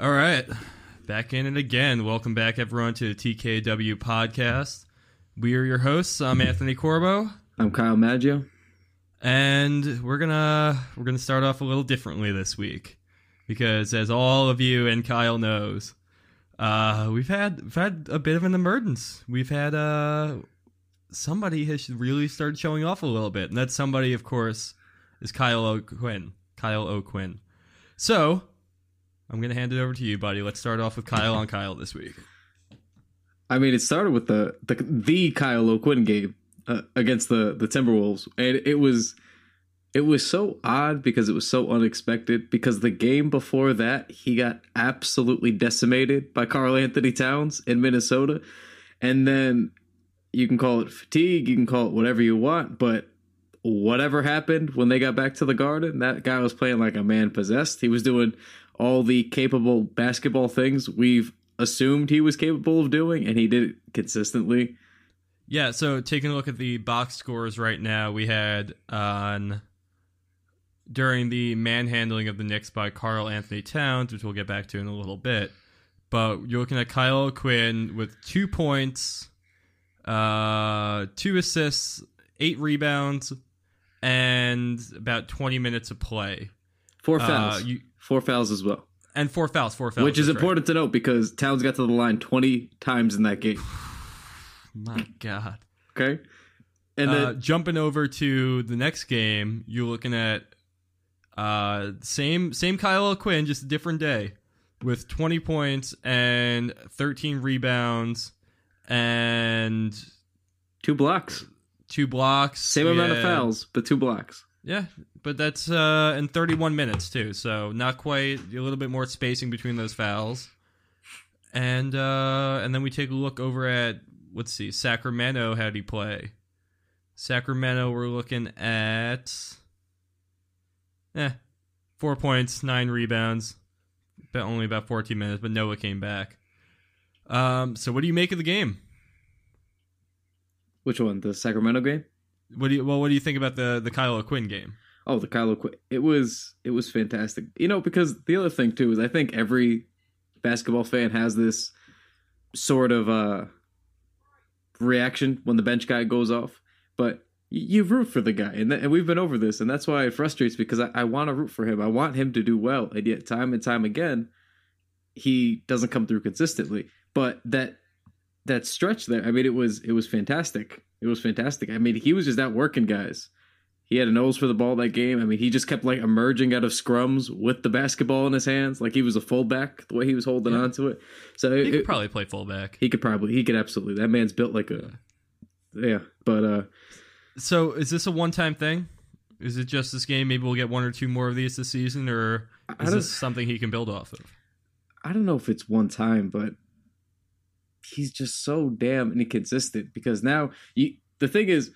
All right, back in it again. Welcome back, everyone, to the TKW podcast. We are your hosts. I'm Anthony Corbo, I'm Kyle Maggio. and we're gonna we're gonna start off a little differently this week because, as all of you and Kyle knows, uh, we've had we've had a bit of an emergence. We've had uh, somebody has really started showing off a little bit, and that somebody, of course, is Kyle O'Quinn. Kyle O'Quinn. So I'm gonna hand it over to you, buddy. Let's start off with Kyle on Kyle this week. I mean, it started with the the, the Kyle O'Quinn game uh, against the the Timberwolves, and it was it was so odd because it was so unexpected. Because the game before that, he got absolutely decimated by Karl-Anthony Towns in Minnesota, and then you can call it fatigue, you can call it whatever you want, but whatever happened when they got back to the Garden, that guy was playing like a man possessed. He was doing all the capable basketball things we've assumed he was capable of doing, and he did it consistently. Yeah, so taking a look at the box scores right now, we had on during the manhandling of the Knicks by Karl-Anthony Towns, which we'll get back to in a little bit. But you're looking at Kyle Quinn with two points, uh, two assists, eight rebounds, and about 20 minutes of play. Four Uh, fouls, you, four fouls as well, and four fouls, four fouls. which is that's right. important to note because Towns got to the line twenty times in that game. My God. Okay, and uh, then jumping over to the next game, you're looking at uh, same same Kyle Quinn, just a different day, with 20 points and 13 rebounds and two blocks, two blocks. same amount of fouls, but two blocks. Yeah, but that's uh, in 31 minutes too, so not quite a little bit more spacing between those fouls. And uh, and then we take a look over at let's see, Sacramento. How would he play? Sacramento, we're looking at eh, four points, nine rebounds, but only about 14 minutes. But Noah came back. Um, so what do you make of the game? Which one? The Sacramento game? What do you well? What do you think about the the Kyle O'Quinn game? Oh, the O'Quinn. It was it was fantastic. You know, because the other thing too is I think every basketball fan has this sort of uh reaction when the bench guy goes off, but you root for the guy, and, th- and we've been over this, and that's why it frustrates because I, I want to root for him. I want him to do well, and yet time and time again, he doesn't come through consistently. But that that stretch there, I mean, it was it was fantastic. It was fantastic. I mean, he was just out working guys. He had a nose for the ball that game. I mean, he just kept like emerging out of scrums with the basketball in his hands, like he was a fullback. The way he was holding Yeah. on to it, so He it, could probably play fullback. he could probably he could absolutely. That man's built like a yeah. But uh, So is this a one time thing? Is it just this game? Maybe we'll get one or two more of these this season, or is this something he can build off of? I don't know if it's one time, but he's just so damn inconsistent because now you the thing is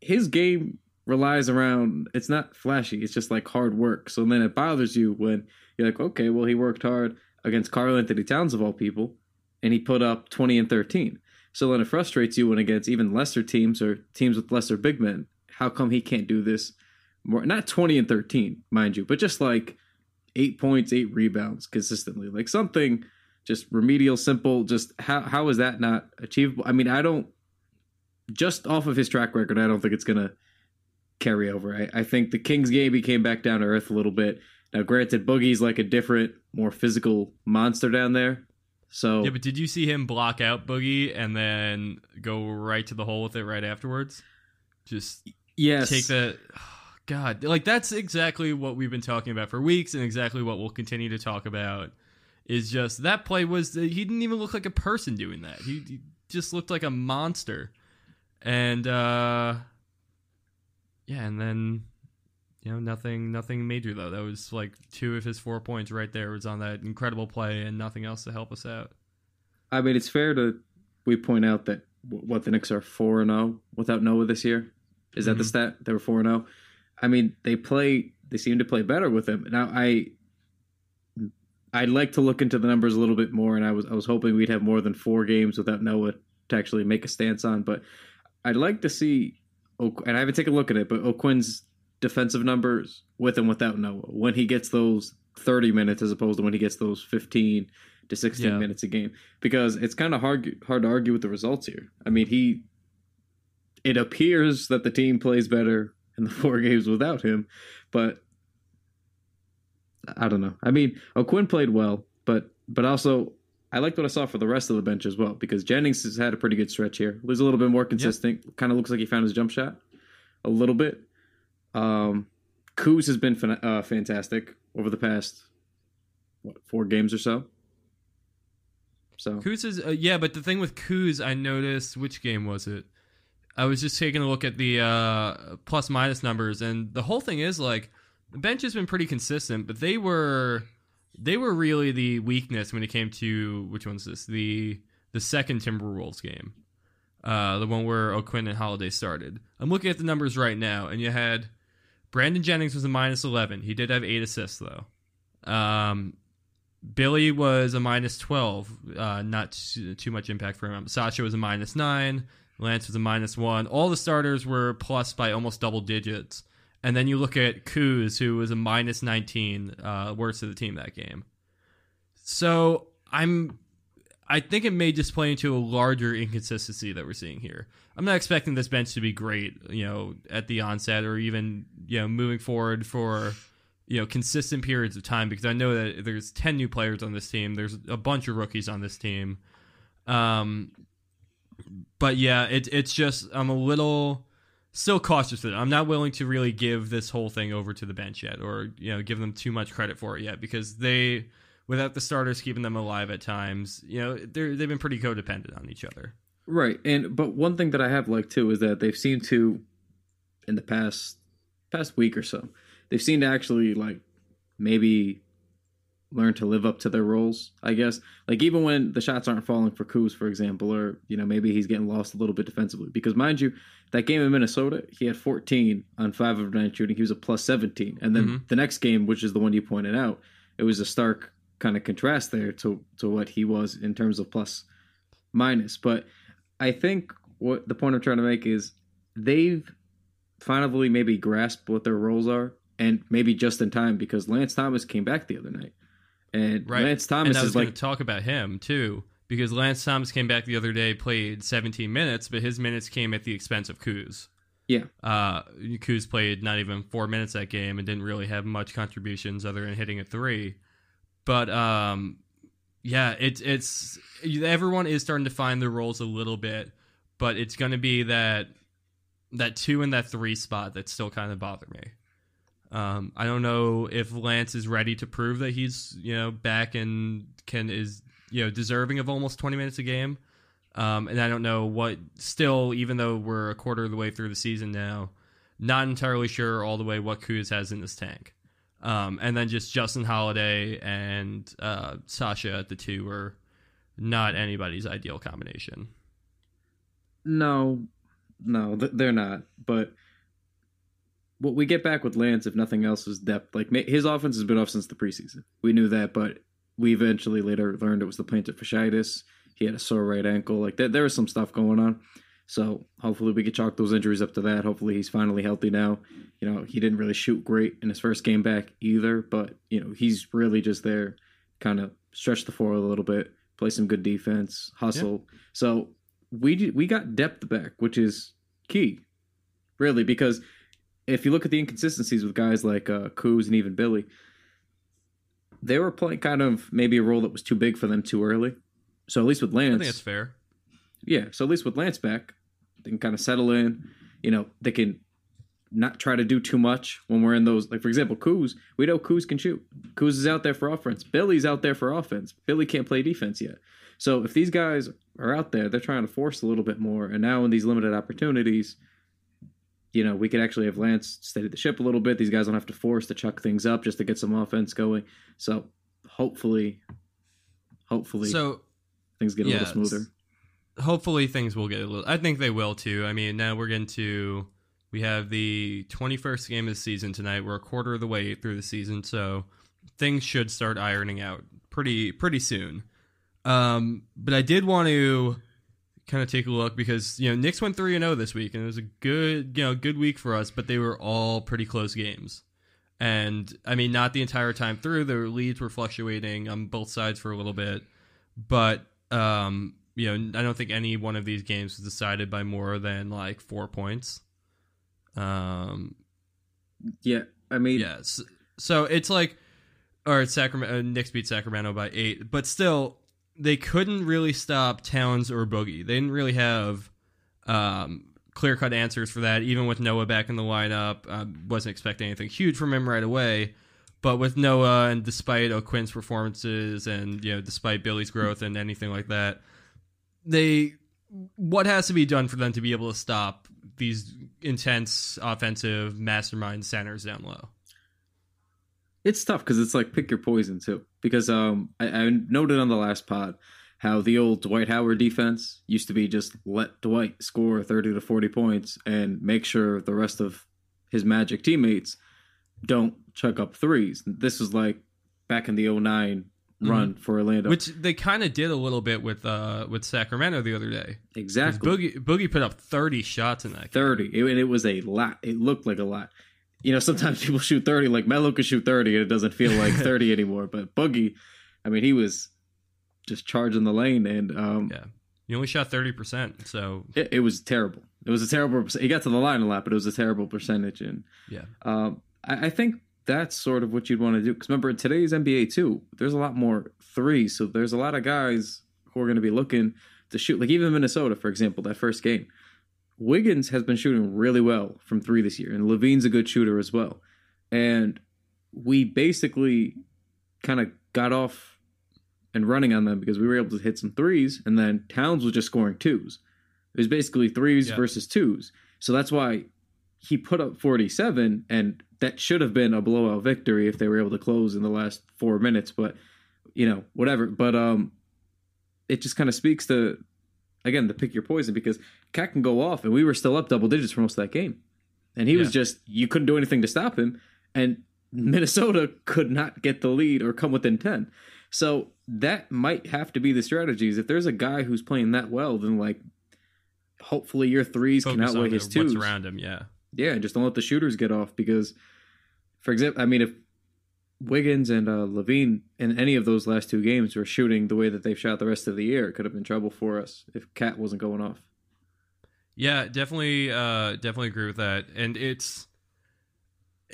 his game relies around it's not flashy, it's just like hard work. So then it bothers you when you're like, okay, well he worked hard against Karl-Anthony Towns of all people, and he put up twenty and thirteen. So then it frustrates you when against even lesser teams or teams with lesser big men. How come he can't do this more not twenty and thirteen, mind you, but just like eight points, eight rebounds consistently. Like something just remedial, simple. Just how how is that not achievable? I mean, I don't just off of his track record, I don't think it's gonna carry over. I, I think the Kings game he came back down to earth a little bit. Now, granted, Boogie's like a different, more physical monster down there. So Yeah, but did you see him block out Boogie and then go right to the hole with it right afterwards? Just yes, take the God, like that's exactly what we've been talking about for weeks, and exactly what we'll continue to talk about. Is just that play was he didn't even look like a person doing that. He, he just looked like a monster, and uh yeah, and then you know nothing, nothing major though. That was like two of his four points right there was on that incredible play, and nothing else to help us out. I mean, it's fair to we point out that what the Knicks are four and zero without Noah this year. Is that the Mhm. stat? They were four and zero. I mean, they play. They seem to play better with him now. I I'd like to look into the numbers a little bit more, and I was I was hoping we'd have more than four games without Noah to actually make a stance on. But I'd like to see, and I haven't taken a look at it, but O'Quinn's defensive numbers with and without Noah when he gets those 30 minutes as opposed to when he gets those 15 to 16 Yeah. minutes a game because it's kind of hard hard to argue with the results here. I mean, he it appears that the team plays better in the four games without him, but I don't know. I mean, O'Quinn played well, but but also I liked what I saw for the rest of the bench as well because Jennings has had a pretty good stretch here. Was a little bit more consistent. Kind of looks like he found his jump shot a little bit. Um, Kuz has been fan- uh, fantastic over the past what four games or so. So Kuz is uh, yeah, but the thing with Kuz, I noticed which game was it? I was just taking a look at the uh, plus minus numbers, and the whole thing is like the bench has been pretty consistent, but they were they were really the weakness when it came to which one's this the the second Timberwolves game, uh, the one where O'Quinn and Holiday started. I'm looking at the numbers right now, and you had Brandon Jennings was a minus eleven. He did have eight assists though. Um, Billy was a minus 12, uh, not too, too much impact for him. Sasha was a minus 9. Lance was a minus 1. All the starters were plus by almost double digits. And then you look at Kuz, who was a minus 19, uh, worst of the team that game. So I'm. I think it may just play into a larger inconsistency that we're seeing here. I'm not expecting this bench to be great, you know, at the onset or even, you know, moving forward for you know consistent periods of time because I know that there's 10 new players on this team. There's a bunch of rookies on this team. Um but yeah, it it's just I'm a little still cautious with it. I'm not willing to really give this whole thing over to the bench yet or you know give them too much credit for it yet because they without the starters keeping them alive at times, you know, they're they've been pretty codependent on each other. Right, and but one thing that I have liked too is that they've seemed to, in the past past week or so, they've seemed to actually like maybe learn to live up to their roles. I guess like even when the shots aren't falling for Kuz, for example, or you know maybe he's getting lost a little bit defensively. Because mind you, that game in Minnesota, he had 14 on five of nine shooting. He was a plus 17, and then Mhm. the next game, which is the one you pointed out, it was a stark kind of contrast there to to what he was in terms of plus minus. But I think what the point I'm trying to make is they've finally maybe grasped what their roles are, and maybe just in time because Lance Thomas came back the other night, and Right. Lance and Thomas I was is going like to talk about him too, because Lance Thomas came back the other day, played 17 minutes, but his minutes came at the expense of Kuz. Yeah. Uh, Kuz played not even four minutes that game and didn't really have much contributions other than hitting a three. But um, yeah, it's it's everyone is starting to find their roles a little bit, but it's going to be that that two and that three spot that still kind of bother me. Um, I don't know if Lance is ready to prove that he's you know back and can is you know deserving of almost 20 minutes a game. Um, and I don't know what still, even though we're a quarter of the way through the season now, not entirely sure all the way what Kuz has in this tank. Um, and then just Justin Holiday and uh, Sasha at the two are not anybody's ideal combination. no, no, they're not. But what we get back with Lance, if nothing else, is depth. Like his offense has been off since the preseason. We knew that, but we eventually later learned it was the plantar fasciitis. He had a sore right ankle. Like that, there was some stuff going on. So hopefully we could chalk those injuries up to that. Hopefully he's finally healthy now. You know, he didn't really shoot great in his first game back either, but you know, he's really just there, kind of stretch the floor a little bit, play some good defense, hustle. So we we got depth back, which is key, really, because if you look at the inconsistencies with guys like uh, Kuz and even Billy, they were playing kind of maybe a role that was too big for them too early. So at least with Lance, I think that's fair. yeah. So at least with Lance back, they can kind of settle in. You know, they can not try to do too much when we're in those. Like for example, Kuz. We know Kuz can shoot. Kuz is out there for offense. Billy's out there for offense. Billy can't play defense yet. So if these guys are out there, they're trying to force a little bit more. And now in these limited opportunities, you know, we could actually have Lance steady the ship a little bit. These guys don't have to force to chuck things up just to get some offense going. So hopefully, hopefully So things get a little smoother. hopefully things will get a little. I think they will too. I mean, now we're getting to we have the 21st game of the season tonight. We're a quarter of the way through the season, so things should start ironing out pretty pretty soon. Um, but I did want to kind of take a look because you know Knicks went three and zero this week, and it was a good you know good week for us. But they were all pretty close games, And I mean, not the entire time through. The leads were fluctuating on both sides for a little bit, but um, you know, I don't think any one of these games was decided by more than like four points. Um, Yeah, I mean, yes. So it's like, or Sacramento, uh, Knicks beat Sacramento by eight, but still, they couldn't really stop Towns or Boogie. They didn't really have um, clear cut answers for that. Even with Noah back in the lineup, I wasn't expecting anything huge from him right away. But with Noah and despite O'Quinn's performances and you know despite Billy's growth and anything like that, they what has to be done for them to be able to stop these intense offensive mastermind centers down low? It's tough because it's like pick your poison too. Because um, I, I noted on the last pod how the old Dwight Howard defense used to be just let Dwight score thirty to forty points and make sure the rest of his Magic teammates don't chuck up threes. This was like back in the 9 run for Orlando. Which they kind of did a little bit with uh with Sacramento the other day. exactly Boogie Boogie put up thirty shots in that. game. 30 it, and it was a lot it looked like a lot you know sometimes people shoot 30 like Melo could shoot 30 and it doesn't feel like 30 anymore but boogie i mean he was just charging the lane and um Yeah. You only shot thirty percent, so it, it was terrible it was a terrible he got to the line a lot but it was a terrible percentage and yeah. um i, I think that's sort of what you'd want to do because remember in today's nba too there's a lot more threes so there's a lot of guys who are going to be looking to shoot like even minnesota for example that first game Wiggins has been shooting really well from three this year, and LaVine's a good shooter as well. And we basically kind of got off and running on them because we were able to hit some threes, and then Towns was just scoring twos. It was basically threes Yeah. versus twos. So that's why he put up 47, and that should have been a blowout victory if they were able to close in the last four minutes. But, you know, whatever. But um, it just kind of speaks to, again, the pick your poison because Cat can go off, and we were still up double digits for most of that game. And he was just, you couldn't do anything to stop him. And Minnesota could not get the lead or come within 10. So that might have to be the strategies. If there's a guy who's playing that well, then like, hopefully your threes can outweigh his twos. around him. Yeah. Yeah, just don't let the shooters get off because, for example, I mean, if Wiggins and uh, LaVine in any of those last two games were shooting the way that they've shot the rest of the year, it could have been trouble for us if Cat wasn't going off. Yeah, definitely, uh, definitely agree with that. And it's,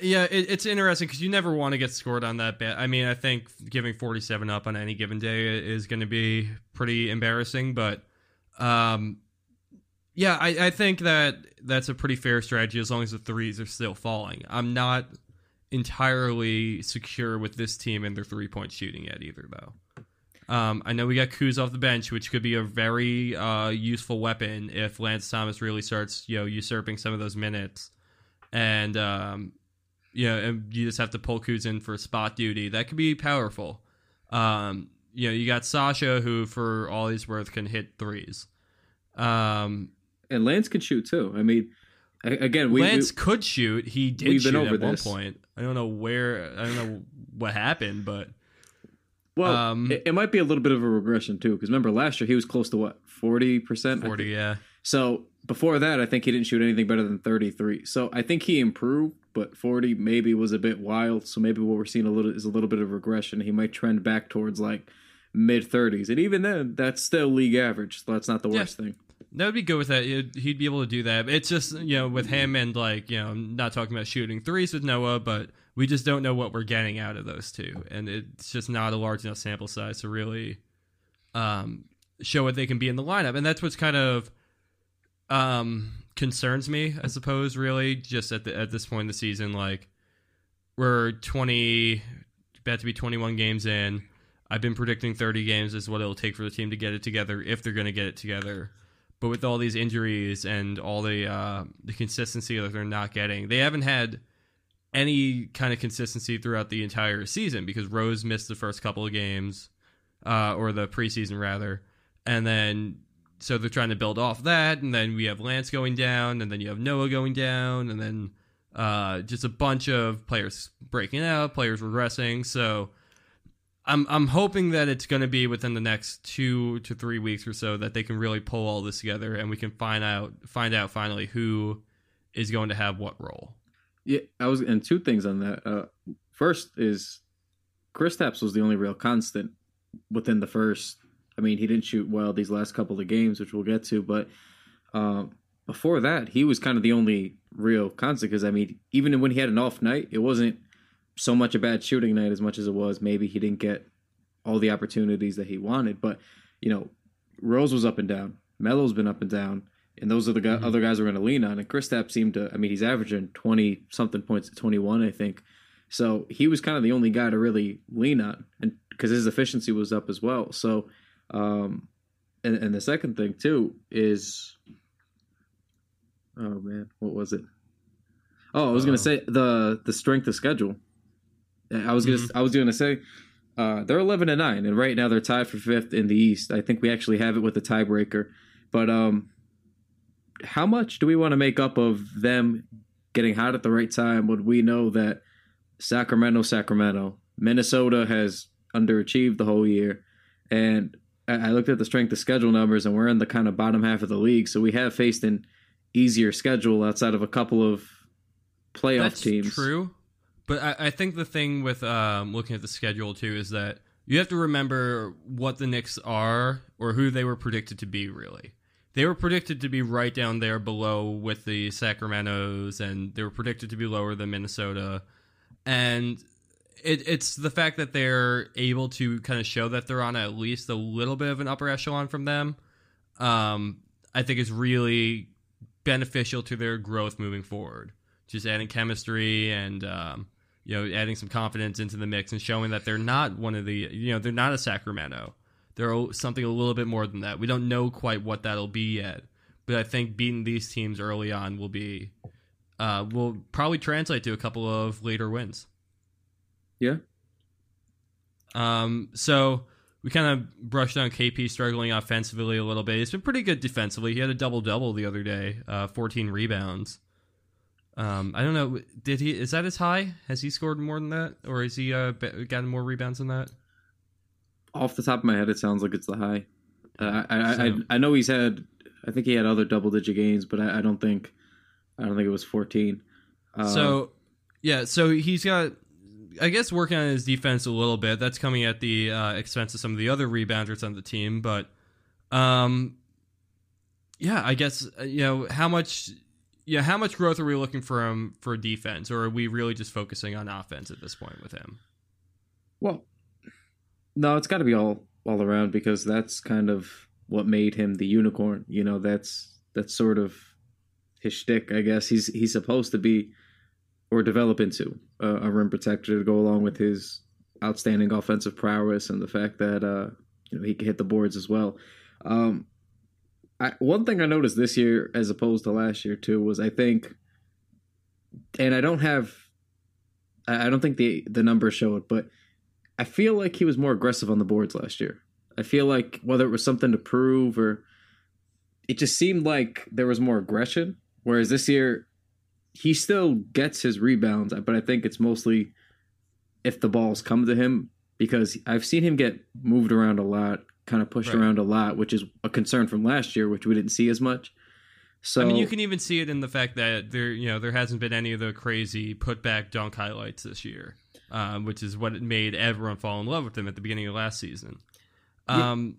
yeah, it, it's interesting because you never want to get scored on that bad. I mean, I think giving forty-seven up on any given day is going to be pretty embarrassing. But, um, yeah, I, I think that that's a pretty fair strategy as long as the threes are still falling. I'm not entirely secure with this team and their three-point shooting yet either, though. Um, I know we got Kuz off the bench, which could be a very uh, useful weapon if Lance Thomas really starts, you know, usurping some of those minutes, and um, you know, and you just have to pull Kuz in for spot duty. That could be powerful. Um, you know, you got Sasha, who for all he's worth can hit threes. Um, And Lance can shoot too. I mean, again, we, Lance we could shoot. He did shoot at one point. I don't know where. I don't know what happened, but well, um, it, it might be a little bit of a regression too. Because remember, last year he was close to what forty percent. forty. Yeah. So before that, I think he didn't shoot anything better than 33. So I think he improved, but 40 maybe was a bit wild. So maybe what we're seeing a little is a little bit of regression. He might trend back towards like mid 30s, and even then, that's still league average. So that's not the Yeah. worst thing. That would be good with that. He'd he'd be able to do that. It's just you know with him and like you know I'm not talking about shooting threes with Noah, but we just don't know what we're getting out of those two, and it's just not a large enough sample size to really um, show what they can be in the lineup. And that's what's kind of um, concerns me, I suppose. Really, just at the at this point in the season, like we're twenty about to be twenty one games in. I've been predicting 30 games is what it'll take for the team to get it together if they're going to get it together. But with all these injuries and all the uh, the consistency that they're not getting, they haven't had any kind of consistency throughout the entire season because Rose missed the first couple of games, uh, or the preseason rather, and then so they're trying to build off that, and then we have Lance going down, and then you have Noah going down, and then uh, just a bunch of players breaking out, players regressing. So I'm I'm hoping that it's going to be within the next two to three weeks or so that they can really pull all this together and we can find out find out finally who is going to have what role. Yeah, I was, and two things on that. Uh, first is Kristaps was the only real constant within the first. I mean, he didn't shoot well these last couple of games, which we'll get to, but um, before that, he was kind of the only real constant. Because I mean, even when he had an off night, it wasn't so much a bad shooting night as much as it was maybe he didn't get all the opportunities that he wanted. But you know, Rose was up and down. Melo's been up and down, and those are the mm-hmm. other guys we're going to lean on. And Kristaps seemed to. I mean, he's averaging twenty something points, at twenty one, I think. So he was kind of the only guy to really lean on, and because his efficiency was up as well. So, um, and, and the second thing too is, oh man, what was it? Oh, I was Uh-oh. gonna say the the strength of schedule. I was gonna mm-hmm. I was gonna say uh, they're eleven and nine, and right now they're tied for fifth in the East. I think we actually have it with the tiebreaker. But um, how much do we want to make up of them getting hot at the right time when we know that Sacramento, Sacramento. Minnesota has underachieved the whole year. And I looked at the strength of schedule numbers, and we're in the kind of bottom half of the league. So we have faced an easier schedule outside of a couple of playoff That's teams. True, but I, I think the thing with um, looking at the schedule too is that you have to remember what the Knicks are or who they were predicted to be. Really, they were predicted to be right down there below with the Sacramento's, and they were predicted to be lower than Minnesota and it, it's the fact that they're able to kind of show that they're on at least a little bit of an upper echelon from them. Um, I think is really beneficial to their growth moving forward. Just adding chemistry and um, you know adding some confidence into the mix and showing that they're not one of the you know they're not a Sacramento. They're something a little bit more than that. We don't know quite what that'll be yet, but I think beating these teams early on will be uh, will probably translate to a couple of later wins. Yeah. Um. So we kind of brushed on KP struggling offensively a little bit. He's been pretty good defensively. He had a double double the other day, uh, 14 rebounds. Um, I don't know. Did he? Is that his high? Has he scored more than that, or has he uh, gotten more rebounds than that? Off the top of my head, it sounds like it's the high. Uh, I, so, I, I know he's had. I think he had other double digit games, but I, I don't think I don't think it was 14. Uh, so, yeah, so he's got, I guess, working on his defense a little bit. That's coming at the uh, expense of some of the other rebounders on the team. But, um, yeah, I guess, uh, you know, how much. Yeah, how much growth are we looking for him for defense, or are we really just focusing on offense at this point with him? Well, no, it's got to be all all around because that's kind of what made him the unicorn. You know, that's that's sort of his shtick, I guess. He's he's supposed to be or develop into a rim protector to go along with his outstanding offensive prowess and the fact that uh, you know he can hit the boards as well. Um, I, one thing I noticed this year as opposed to last year too was I think, and I don't have, I don't think the the numbers show it, but I feel like he was more aggressive on the boards last year. I feel like whether it was something to prove or it just seemed like there was more aggression Whereas this year, he still gets his rebounds, but I think it's mostly if the balls come to him because I've seen him get moved around a lot, kind of pushed right. around a lot, which is a concern from last year, which we didn't see as much. So I mean, you can even see it in the fact that there, you know, there hasn't been any of the crazy putback dunk highlights this year, um, which is what made everyone fall in love with him at the beginning of last season. Um,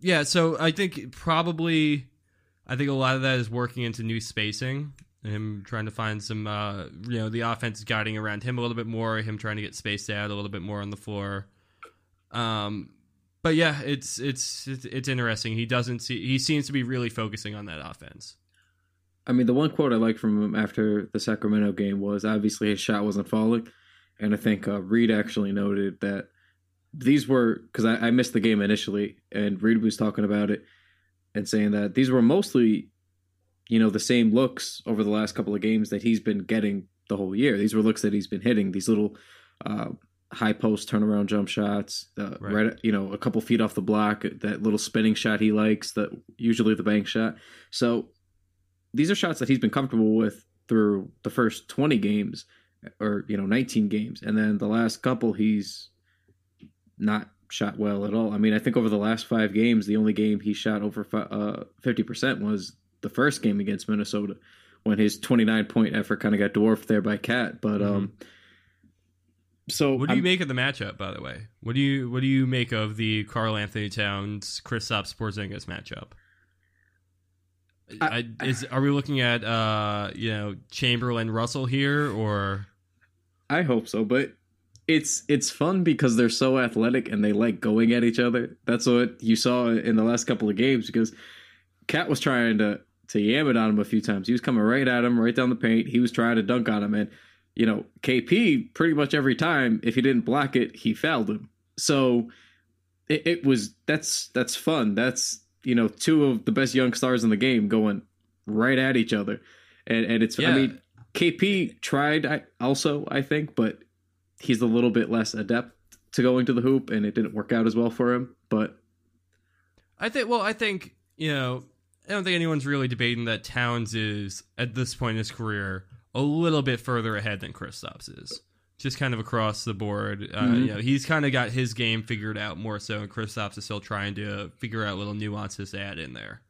yeah. yeah, so I think probably I think a lot of that is working into new spacing. Him trying to find some, uh, you know, the offense guiding around him a little bit more. Him trying to get spaced out a little bit more on the floor. Um, but yeah, it's it's it's, interesting. He doesn't see. He seems to be really focusing on that offense. I mean, the one quote I like from him after the Sacramento game was obviously his shot wasn't falling, and I think uh, Reed actually noted that these were because I, I missed the game initially, and Reed was talking about it and saying that these were mostly, you know, the same looks over the last couple of games that he's been getting the whole year. These were looks that he's been hitting. These little uh, high post turnaround jump shots, uh, right. right. you know, a couple feet off the block, that little spinning shot he likes, that usually the bank shot. So these are shots that he's been comfortable with through the first 20 games or you know 19 games and then the last couple he's not shot well at all. I mean, I think over the last five games, the only game he shot over uh, fifty percent was the first game against Minnesota, when his 29 point effort kind of got dwarfed there by Cat. But um, so What do you I'm- make of the matchup, by the way? What do you what do you make of the Karl-Anthony Towns Kristaps Porzingis matchup? I, I- is are we looking at uh you know Chamberlain Russell here or I hope so, but it's it's fun because they're so athletic and they like going at each other. That's what you saw in the last couple of games because Cat was trying to to yam it on him a few times. He was coming right at him, right down the paint. He was trying to dunk on him, and you know KP pretty much every time if he didn't block it, he fouled him. So it, it was that's that's fun. That's you know two of the best young stars in the game going right at each other, and and it's Yeah. I mean KP tried I, also, I think, but he's a little bit less adept to going to the hoop, and it didn't work out as well for him. But I think well I think you know I don't think anyone's really debating that Towns is at this point in his career a little bit further ahead than Kristaps is. Just kind of across the board, uh, Mhm. you know, he's kind of got his game figured out more so, and Kristaps is still trying to figure out little nuances to add in there.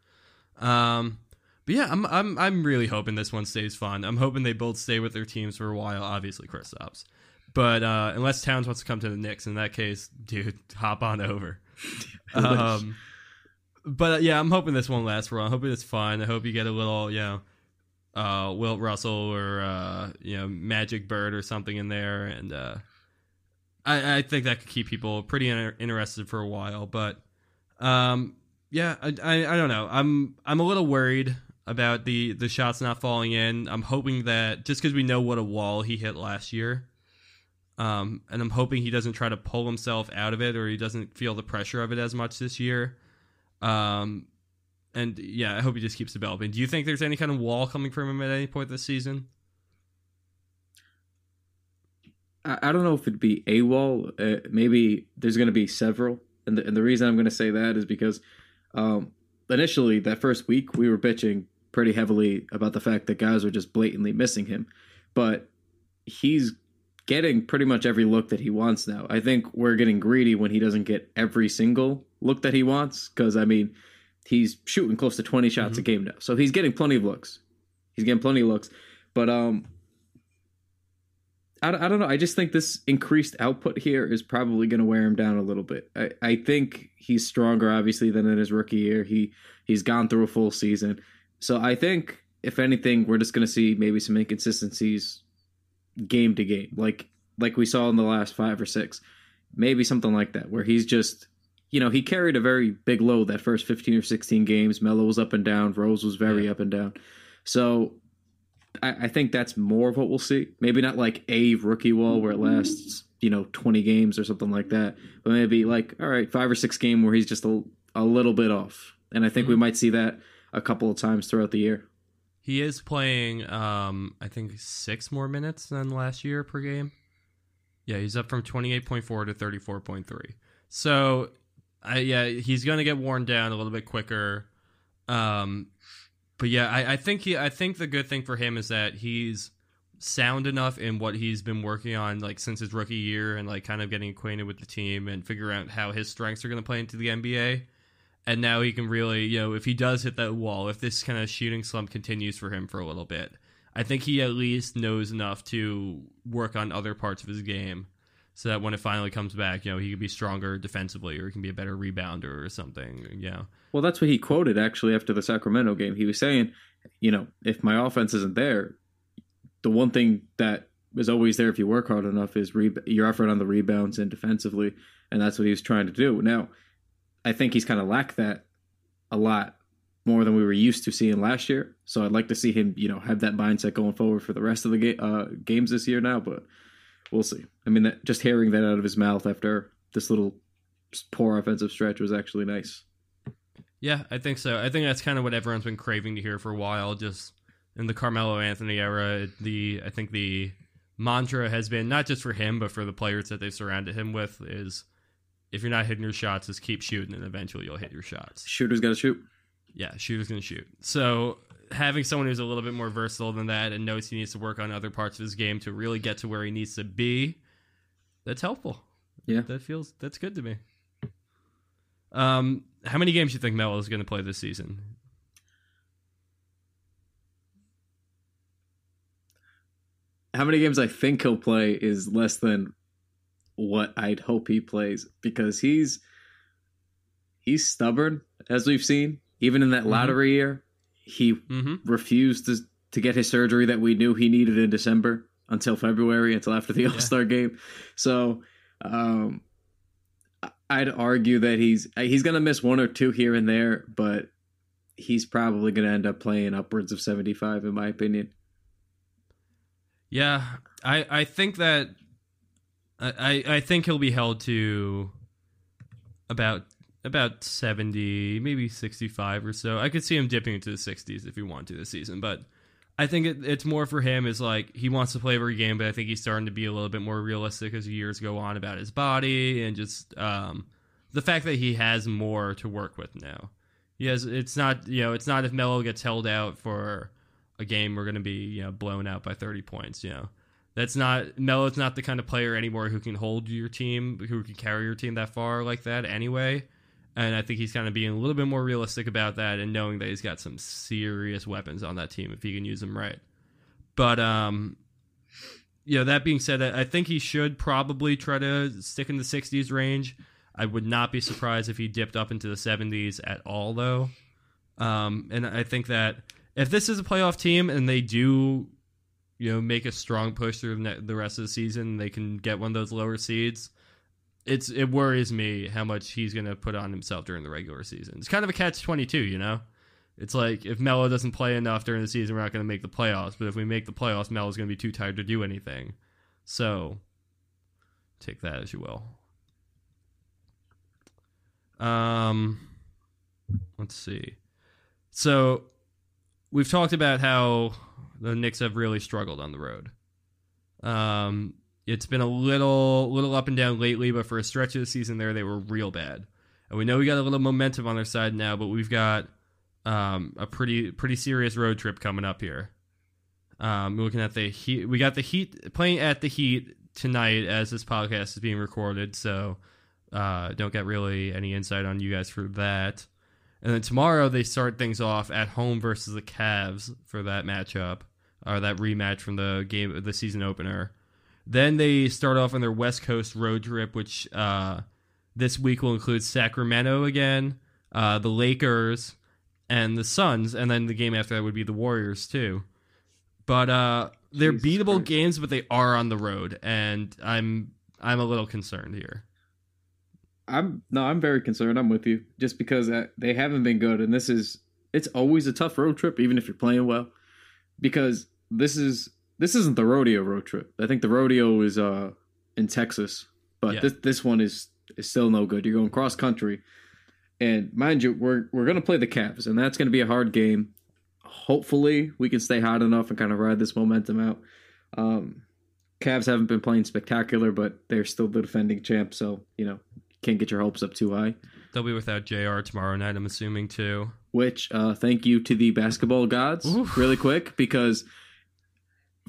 Um, but yeah, I'm I'm I'm really hoping this one stays fun. I'm hoping they both stay with their teams for a while. Obviously, Kristaps, but uh, unless Towns wants to come to the Knicks, in that case, dude, hop on over. Um, but uh, yeah, I'm hoping this one lasts for a while. I'm hoping it's fun. I hope you get a little, you know, uh, Wilt Russell or uh, you know Magic Bird or something in there, and uh, I, I think that could keep people pretty inter- interested for a while. But um, yeah, I, I I don't know. I'm I'm a little worried about the the shots not falling in. I'm hoping that just because we know what a wall he hit last year. Um, and I'm hoping he doesn't try to pull himself out of it or he doesn't feel the pressure of it as much this year. Um, and yeah, I hope he just keeps developing. Do you think there's any kind of wall coming from him at any point this season? I, don't know if it'd be a wall. Uh, maybe there's going to be several, and the, and the reason I'm going to say that is because um, initially that first week we were bitching pretty heavily about the fact that guys were just blatantly missing him, but he's getting pretty much every look that he wants now. I think we're getting greedy when he doesn't get every single look that he wants because I mean he's shooting close to 20 shots a game now, so he's getting plenty of looks. He's getting plenty of looks, but um. I, I don't know. I just think this increased output here is probably going to wear him down a little bit. I, I think he's stronger, obviously, than in his rookie year. He he's gone through a full season, so I think if anything, we're just going to see maybe some inconsistencies game to game, like like we saw in the last five or six, maybe something like that, where he's just you know he carried a very big load that first fifteen or sixteen games. Melo was up and down, Rose was very Yeah. up and down, so I, I think that's more of what we'll see. Maybe not like a rookie wall where it lasts, you know, 20 games or something like that, but maybe like, all right, five or six game where he's just a, a little bit off. And I think we Mhm. might see that a couple of times throughout the year. He is playing, um, I think, six more minutes than last year per game. Yeah, he's up from 28.4 to 34.3. So, I, yeah, he's going to get worn down a little bit quicker. Um, but yeah, I, I think he, I think the good thing for him is that he's sound enough in what he's been working on, like since his rookie year, and like kind of getting acquainted with the team and figuring out how his strengths are going to play into the NBA. And now he can really, you know, if he does hit that wall, if this kind of shooting slump continues for him for a little bit, I think he at least knows enough to work on other parts of his game so that when it finally comes back, you know, he can be stronger defensively or he can be a better rebounder or something, Yeah. Well, that's what he quoted actually after the Sacramento game. He was saying, you know, if my offense isn't there, the one thing that is always there if you work hard enough is re- your effort on the rebounds and defensively, and that's what he was trying to do. Now, I think he's kind of lacked that a lot more than we were used to seeing last year. So I'd like to see him, you know, have that mindset going forward for the rest of the ga- uh, games this year now. But we'll see. I mean, that, just hearing that out of his mouth after this little poor offensive stretch was actually nice. Yeah, I think so. I think that's kind of what everyone's been craving to hear for a while. Just in the Carmelo Anthony era, the I think the mantra has been not just for him but for the players that they've surrounded him with is if you're not hitting your shots, just keep shooting, and eventually you'll hit your shots. Shooter's got to shoot. Yeah, shooter's gonna shoot. So having someone who's a little bit more versatile than that and knows he needs to work on other parts of his game to really get to where he needs to be, that's helpful. Yeah. that feels that's good to me. Um, how many games do you think Melo is going to play this season? how many games I think he'll play is less than what I'd hope he plays because he's he's stubborn as we've seen even in that Mhm. lottery year he Mm-hmm. refused to to get his surgery that we knew he needed in December until February until after the All Star game. So um, I'd argue that he's he's gonna miss one or two here and there, but he's probably gonna end up playing upwards of seventy five in my opinion. Yeah, I I think that I I think he'll be held to about about 70, maybe 65 or so. I could see him dipping into the 60s if he wanted to this season, but I think it, it's more for him is like he wants to play every game, but I think he's starting to be a little bit more realistic as years go on about his body and just um, the fact that he has more to work with now. He has it's not you know it's not if Melo gets held out for a game we're going to be you know blown out by 30 points you know that's not Melo's not the kind of player anymore who can hold your team who can carry your team that far like that anyway and I think he's kind of being a little bit more realistic about that and knowing that he's got some serious weapons on that team if he can use them right but um you know that being said I think he should probably try to stick in the 60s range I would not be surprised if he dipped up into the 70s at all though um and I think that if this is a playoff team and they do, you know, make a strong push through the rest of the season, they can get one of those lower seeds. It's it worries me how much he's going to put on himself during the regular season. It's kind of a catch twenty two, you know. It's like if Melo doesn't play enough during the season, we're not going to make the playoffs. But if we make the playoffs, Melo's going to be too tired to do anything. So take that as you will. Um, let's see. So we've talked about how the Knicks have really struggled on the road. Um, it's been a little little up and down lately, but for a stretch of the season there, they were real bad. And we know we got a little momentum on their side now, but we've got um, a pretty pretty serious road trip coming up here. Um, we're looking at the Heat. We got the Heat playing at the Heat tonight as this podcast is being recorded, so uh, don't get really any insight on you guys for that. And then tomorrow they start things off at home versus the Cavs for that matchup or that rematch from the game the season opener. Then they start off on their West Coast road trip, which uh, this week will include Sacramento again, uh, the Lakers, and the Suns, and then the game after that would be the Warriors too. But uh, they're Jesus beatable Christ. games, but they are on the road, and I'm I'm a little concerned here. I'm no, I'm very concerned. I'm with you, just because uh, they haven't been good, and this is it's always a tough road trip, even if you're playing well, because this is this isn't the rodeo road trip. I think the rodeo is uh in Texas, but Yeah. this this one is is still no good. You're going cross country, and mind you, we're we're gonna play the Cavs, and that's gonna be a hard game. Hopefully, we can stay hot enough and kind of ride this momentum out. Um, Cavs haven't been playing spectacular, but they're still the defending champ, so you know can't get your hopes up too high. They'll be without J.R. tomorrow night, I'm assuming too. Which uh, thank you to the basketball gods, Oof. really quick, because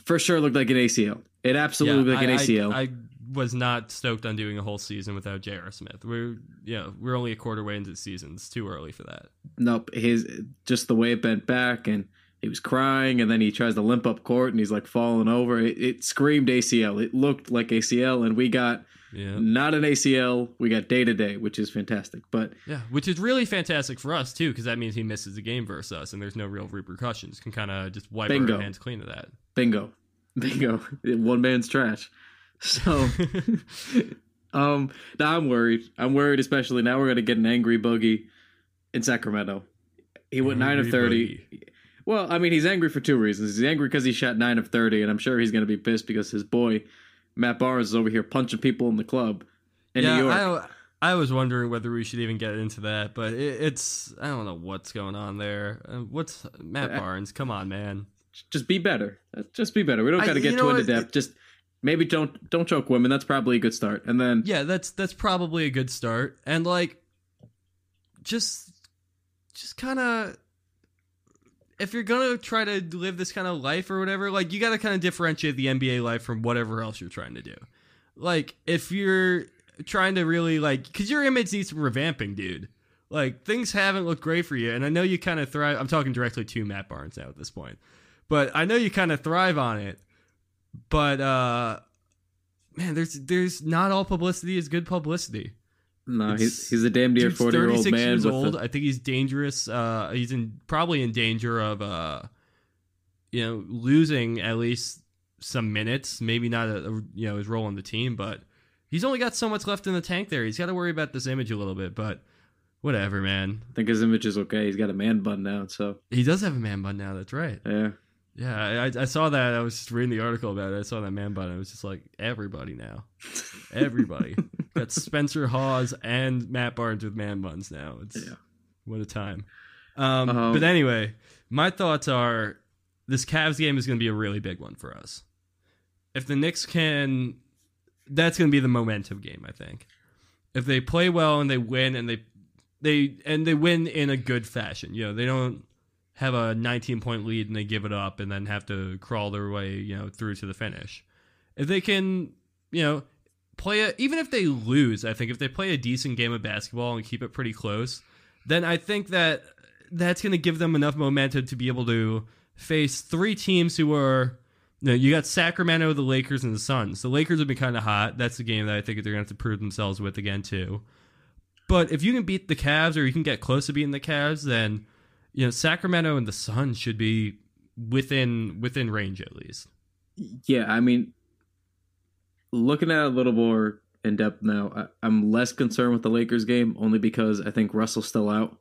for sure looked like an ACL. It absolutely looked like I, an ACL. I, I was not stoked on doing a whole season without J.R. Smith. We're yeah, we're only a quarter way into the season. It's too early for that. nope, his just the way it bent back, and he was crying, and then he tries to limp up court, and he's like falling over. It, it screamed ACL. It looked like ACL, and we got Yeah, not an ACL. We got day to day, which is fantastic. But yeah, which is really fantastic for us too, because that means he misses the game versus us, and there's no real repercussions. Can kind of just wipe Bingo. our hands clean of that. bingo, bingo, one man's trash. So. Um, now I'm worried. I'm worried, especially now we're gonna get an angry boogie in Sacramento. He went nine of Angry thirty. Well, I mean, he's angry for two reasons. He's angry because he shot nine of thirty, and I'm sure he's gonna be pissed because his boy Matt Barnes is over here punching people in the club in yeah, New York. I, I was wondering whether we should even get into that, but it, it's I don't know what's going on there. Uh, what's Matt Uh, Barnes? Come on, man. Just be better. Just be better. We don't got to get too into depth. Just maybe don't don't choke women. That's probably a good start. And then Yeah, that's that's probably a good start. And like just just kind of if you're to try to live this kind of life or whatever, like you got to kind of differentiate the NBA life from whatever else you're trying to do. Like if you're trying to really like cuz your image needs some revamping, dude. Like things haven't looked great for you and I know you kind of thrive I'm talking directly to Matt Barnes now at this point. But I know you kind of thrive on it. but uh, man, there's there's not all publicity is good publicity. No, It's- he's he's a damn near forty year old 36 man. years old. a- I think he's dangerous. Uh, he's in probably in danger of uh, you know, losing at least some minutes. Maybe not a, a- you know his role on the team, but he's only got so much left in the tank. There, he's got to worry about this image a little bit. But whatever, man. I think his image is okay. He's got a man bun now, so He does have a man bun now. That's right. yeah. Yeah, I, I- saw that. I was just reading the article about it. I saw that man bun. I was just like, everybody now, everybody got Spencer Hawes and Matt Barnes with man buns now. It's Yeah. what a time. Um, Um, but anyway, my thoughts are this Cavs game is going to be a really big one for us. If the Knicks can, that's going to be the momentum game. I think if they play well and they win and they they and they win in a good fashion. You know, they don't have a 19 point lead and they give it up and then have to crawl their way, you know, through to the finish. If they can, you know, play a, even if they lose, I think if they play a decent game of basketball and keep it pretty close, then I think that that's going to give them enough momentum to be able to face three teams who are you, know, you got Sacramento, the Lakers, and the Suns. The Lakers have been kind of hot. That's the game that I think they're going to have to prove themselves with again too. But if you can beat the Cavs or you can get close to beating the Cavs, then you know Sacramento and the Suns should be within within range at least. Yeah, I mean, looking at it a little more in depth now, I, I'm less concerned with the Lakers game only because I think Russell's still out.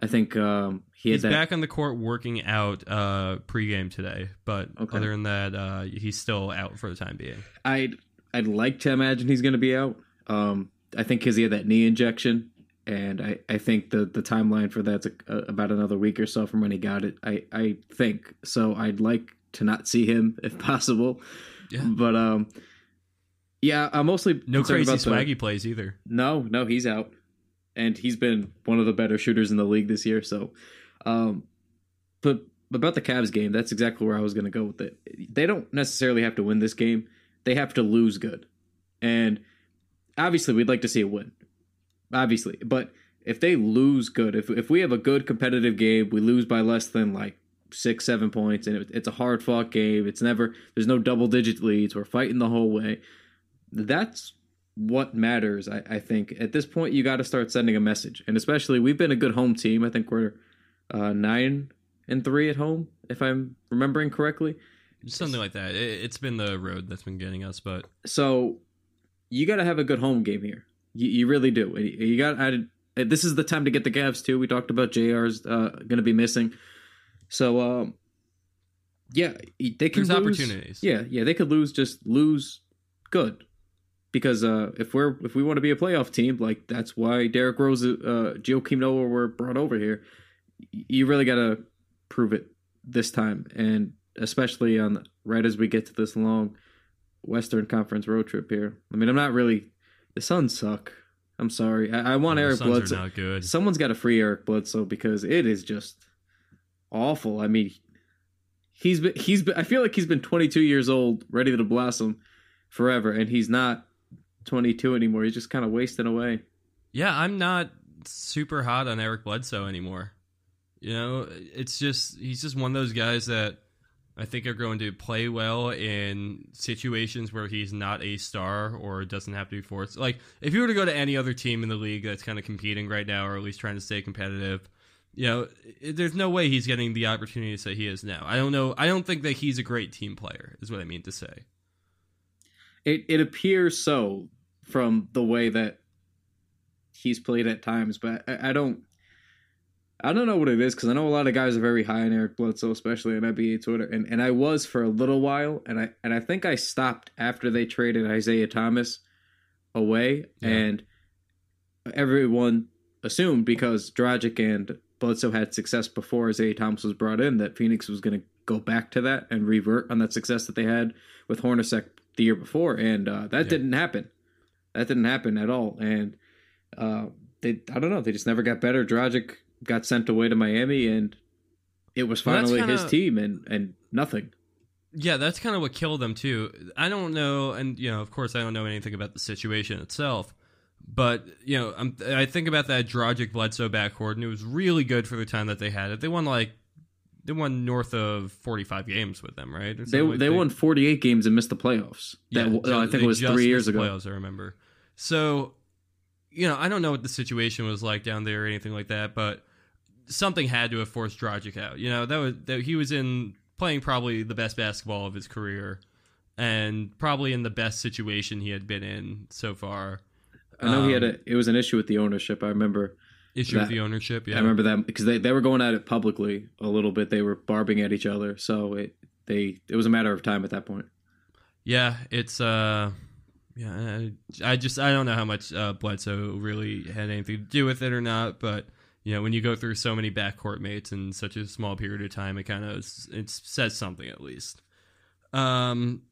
I think um, he had He's that. back on the court working out uh pregame today, but Okay. other than that, uh he's still out for the time being. I'd I'd like to imagine he's going to be out. Um, I think because he had that knee injection, and I, I think the the timeline for that's a, about another week or so from when he got it. I I think so. I'd like to not see him if possible. Yeah. But um, yeah, I'm mostly No crazy about the- swaggy plays either. No, no, he's out, and he's been one of the better shooters in the league this year. So, um, but about the Cavs game, that's exactly where I was going to go with it. They don't necessarily have to win this game; they have to lose good, and obviously, we'd like to see a win, obviously. But if they lose good, if if we have a good competitive game, we lose by less than like six, seven points, and it, it's a hard fought game. It's never there's no double digit leads. We're fighting the whole way. That's what matters. I, I think at this point you got to start sending a message, and especially we've been a good home team. I think we're uh, nine and three at home, if I'm remembering correctly. Something like that. It, it's been the road that's been getting us, but So you got to have a good home game here. You, you really do. You got. I, this is the time to get the Cavs too. We talked about J.R.'s uh, going to be missing, so um, yeah, they can there's lose. opportunities. Yeah, yeah, they could lose. Just lose good, because uh, if we're if we want to be a playoff team, like that's why Derrick Rose, uh, Joakim Noah were brought over here. You really got to prove it this time, and especially on right as we get to this long Western Conference road trip here. I mean, I'm not really. The Suns suck. I'm sorry. I, I want The Eric Suns Bledsoe. are not good. Someone's got to free Eric Bledsoe because it is just awful. I mean, he's been he's been. I feel like he's been 22 years old, ready to blossom forever, and he's not 22 anymore. He's just kind of wasting away. Yeah, I'm not super hot on Eric Bledsoe anymore. You know, it's just he's just one of those guys that I think are going to play well in situations where he's not a star or doesn't have to be forced. Like if you were to go to any other team in the league that's kind of competing right now or at least trying to stay competitive, you know, there's no way he's getting the opportunities that he is now. I don't know. I don't think that he's a great team player. Is what I mean to say. It it appears so from the way that he's played at times, but I, I don't. I don't know what it is because I know a lot of guys are very high on Eric Bledsoe, especially on NBA Twitter, and, and I was for a little while, and I and I think I stopped after they traded Isaiah Thomas away, Yeah. and everyone assumed because Dragic and Bledsoe had success before Isaiah Thomas was brought in that Phoenix was going to go back to that and revert on that success that they had with Hornacek the year before, and uh, that Yeah. didn't happen. That didn't happen at all, and uh, they I don't know they just never got better. Dragic got sent away to Miami, and it was finally his kinda- team, and and nothing. Yeah, that's kind of what killed them too. I don't know, and you know, of course, I don't know anything about the situation itself. But you know, I'm, I think about that Dragic Bledsoe backcourt, and it was really good for the time that they had it. They won like they won north of 45 games with them, right? They like they won 48 games and missed the playoffs. That, ju- I think it was three years ago. Playoffs, I remember. So, you know, I don't know what the situation was like down there or anything like that, but something had to have forced Dragic out. You know, that was that he was in playing probably the best basketball of his career, and probably in the best situation he had been in so far. I know he had Um, a. It was an issue with the ownership. I remember. Issue with the ownership. Yeah, I remember that because they, they were going at it publicly a little bit. They were barbing at each other, so it they it was a matter of time at that point. Yeah, it's uh yeah, I, I just I don't know how much uh, Bledsoe really had anything to do with it or not, but you know when you go through so many backcourt mates in such a small period of time, it kind of it says something at least. Um,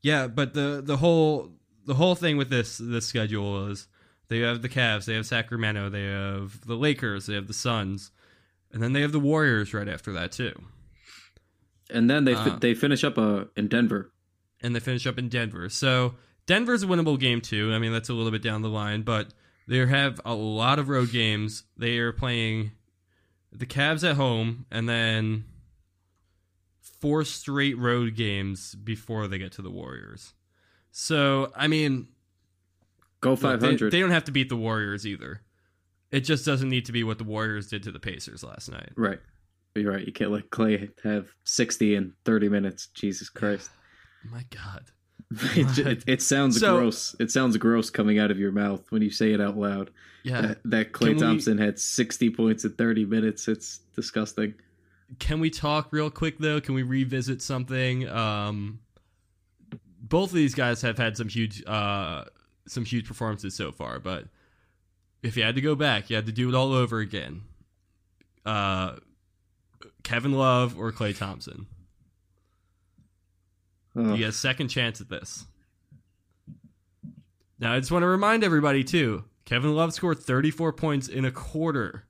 yeah, but the the whole the whole thing with this this schedule is they have the Cavs, they have Sacramento, they have the Lakers, they have the Suns, and then they have the Warriors right after that too. And then they Uh. they finish up uh, in Denver. and they finish up in Denver. So Denver's a winnable game too. I mean, that's a little bit down the line, but they have a lot of road games. They are playing the Cavs at home and then four straight road games before they get to the Warriors. So, I mean, Go look, five they, they don't have to beat the Warriors either. It just doesn't need to be what the Warriors did to the Pacers last night. Right. You're right. You can't let Klay have sixty in thirty minutes. Jesus Christ. My God. it, it, it sounds So- gross. It sounds gross coming out of your mouth when you say it out loud. Yeah. That, that Klay Can we- Thompson had 60 points in 30 minutes. It's disgusting. can we talk real quick though? Can we revisit something? Um, both of these guys have had some huge, uh, some huge performances so far. But if you had to go back, you had to do it all over again. Uh, Kevin Love or Klay Thompson? Oh, You get a second chance at this. Now, I just want to remind everybody too. Kevin Love scored 34 points in a quarter.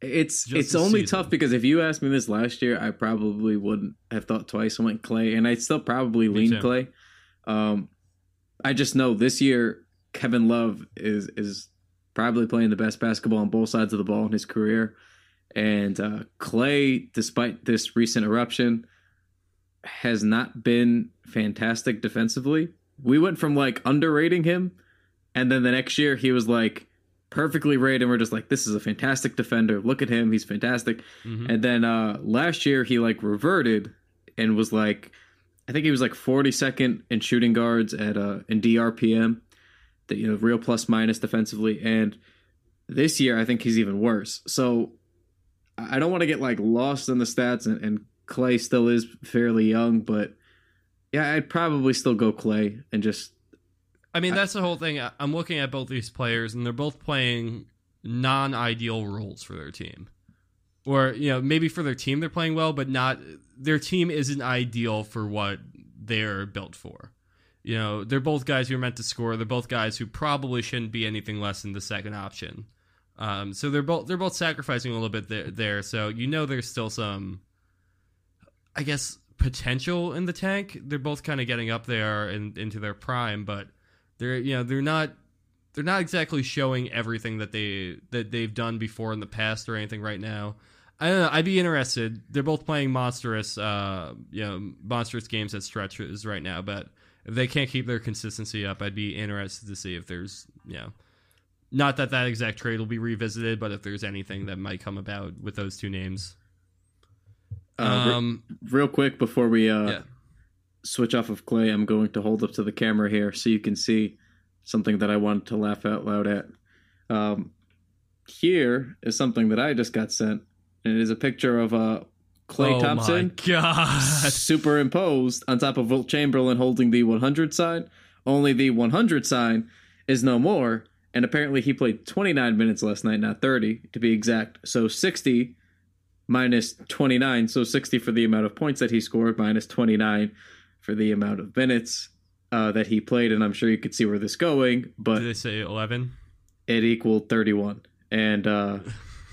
It's Just it's only season. tough because if you asked me this last year, I probably wouldn't have thought twice and went Klay, and I'd still probably Me lean too. Klay. Um, I just know this year Kevin Love is is probably playing the best basketball on both sides of the ball in his career, and uh, Klay, despite this recent eruption, has not been fantastic defensively. We went from like underrating him, and then the next year he was like perfectly rated, and we're just like, this is a fantastic defender. Look at him, he's fantastic. Mhm. And then uh last year he like reverted and was like I think he was like 42nd in shooting guards at uh in DRPM, the you know real plus minus defensively and this year I think he's even worse. So I I don't want to get like lost in the stats and, and Klay still is fairly young, but yeah, I'd probably still go Klay and just I mean, that's the whole thing. I'm looking at both these players, and they're both playing non-ideal roles for their team. Or you know, maybe for their team they're playing well, but not their team isn't ideal for what they're built for. You know, they're both guys who are meant to score. They're both guys who probably shouldn't be anything less than the second option. Um, so they're both they're both sacrificing a little bit there, there. So you know, there's still some, I guess, potential in the tank. They're both kind of getting up there and into their prime, but they're you know they're not they're not exactly showing everything that they that they've done before in the past or anything right now. I don't know. I'd be interested. They're both playing monstrous, uh, you know, monstrous games at stretches right now. But if they can't keep their consistency up, I'd be interested to see if there's, you know, not that that exact trade will be revisited, but if there's anything that might come about with those two names. Uh, re- Um, real quick before we uh yeah. switch off of Klay, I'm going to hold up to the camera here so you can see something that I wanted to laugh out loud at. Um, here is something that I just got sent, and it is a picture of uh, Klay oh Thompson my god! superimposed on top of Wilt Chamberlain holding the 100 sign. Only the 100 sign is no more, and apparently he played 29 minutes last night, not 30 to be exact. So 60 minus 29, so 60 for the amount of points that he scored, minus 29 for the amount of minutes uh, that he played. And I'm sure you could see where this going, but Did they say eleven? it equaled 31 and uh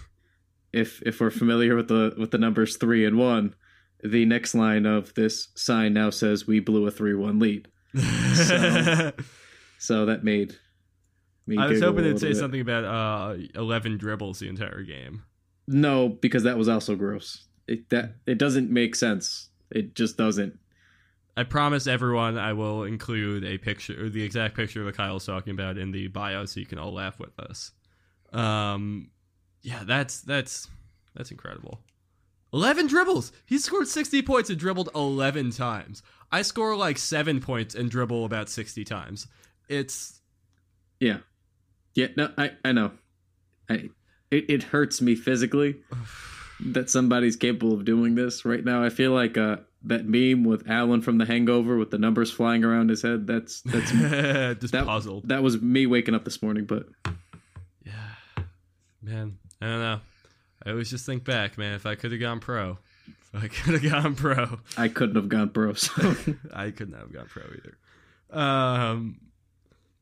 if if we're familiar with the with the numbers 3 and 1 the next line of this sign now says we blew a 3-1 lead so that made me I was hoping it'd say bit. something about uh, 11 dribbles the entire game. No, because that was also gross. It that it doesn't make sense. It just doesn't. I promise everyone I will include a picture, the exact picture that Kyle's talking about in the bio, so you can all laugh with us. Um, yeah, that's that's that's incredible. Eleven dribbles. He scored sixty points and dribbled eleven times. I score like seven points and dribble about sixty times. It's Yeah, yeah. No, I I know. I it, it hurts me physically that somebody's capable of doing this right now. I feel like uh that meme with Alan from The Hangover with the numbers flying around his head. That's that's just that, puzzled. that was me waking up this morning. But Yeah, man, I don't know. I always just think back, man. If I could have gone pro, I could have gone pro, I couldn't have gone pro. So I couldn't have gone pro either. Um,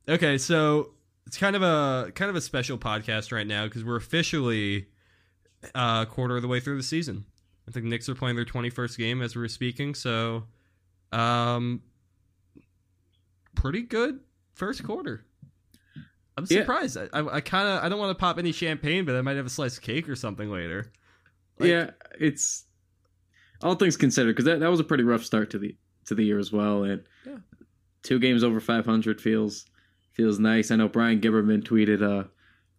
okay, so it's kind of a kind of a special podcast right now because we're officially uh, a quarter of the way through the season. I think Knicks are playing their 21st game as we're speaking, so um, pretty good first quarter. I'm Yeah. surprised. I, I, I kind of I don't want to pop any champagne, but I might have a slice of cake or something later. Like- yeah, it's all things considered because that, that was a pretty rough start to the to the year as well. And Yeah. two games over 500 feels feels nice. I know Brian Gibberman tweeted, uh,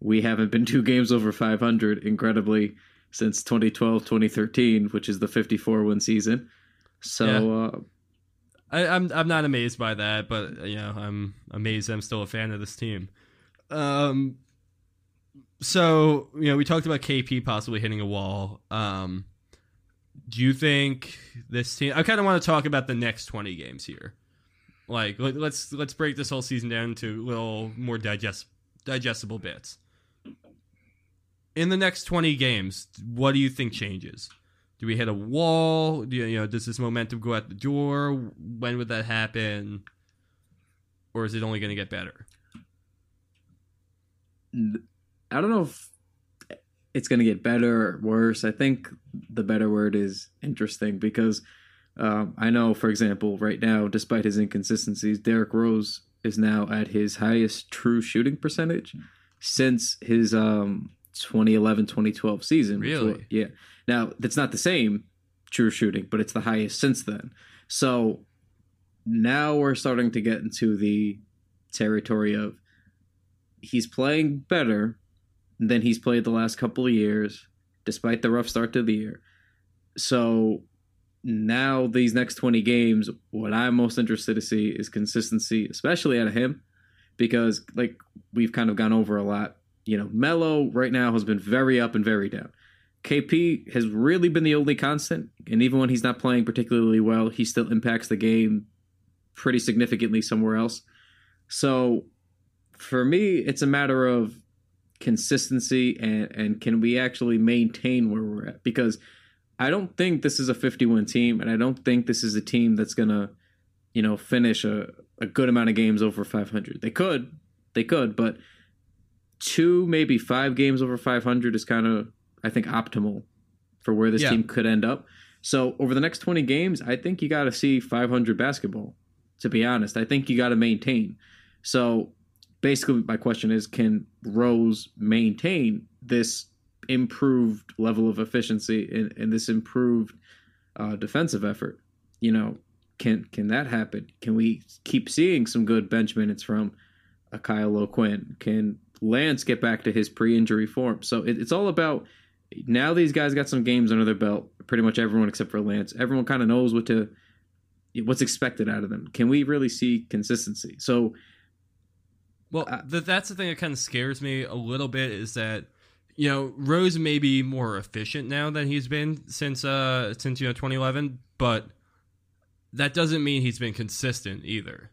"We haven't been two games over 500 incredibly since 2012 2013, which is the 54 win season." So uh, I, I'm I'm not amazed by that, but you know I'm amazed I'm still a fan of this team. Um, so you know we talked about KP possibly hitting a wall. Um, do you think this team? I kind of want to talk about the next 20 games here. Like let, let's let's break this whole season down to little more digest digestible bits. In the next 20 games, what do you think changes? Do we hit a wall? Do you, you know, does this momentum go out the door? When would that happen? Or is it only going to get better? I don't know if it's going to get better or worse. I think the better word is interesting because um, I know, for example, right now, despite his inconsistencies, Derrick Rose is now at his highest true shooting percentage since his um, 2011 2012 season. Really? Before- yeah. Now, that's not the same true shooting, but it's the highest since then. So now we're starting to get into the territory of he's playing better than he's played the last couple of years, despite the rough start to the year. So now these next 20 games, what I'm most interested to see is consistency, especially out of him, because like we've kind of gone over a lot. You know, Melo right now has been very up and very down. KP has really been the only constant, and even when he's not playing particularly well, he still impacts the game pretty significantly somewhere else. So for me, it's a matter of consistency and and can we actually maintain where we're at because I don't think this is a 51 team and I don't think this is a team that's going to you know finish a, a good amount of games over 500. They could. They could, but two maybe 5 games over 500 is kind of I think optimal for where this Yeah. team could end up. So over the next 20 games, I think you got to see 500 basketball to be honest. I think you got to maintain. So basically my question is can Rose maintain this improved level of efficiency and, and this improved uh, defensive effort? You know, can can that happen? Can we keep seeing some good bench minutes from a Kyle O'Quinn? Can Lance get back to his pre-injury form? So it, it's all about now. These guys got some games under their belt. Pretty much everyone except for Lance. Everyone kind of knows what to what's expected out of them. Can we really see consistency? So Well, Uh, th- that's the thing that kind of scares me a little bit is that you know Rose may be more efficient now than he's been since uh since you know 2011, but that doesn't mean he's been consistent either.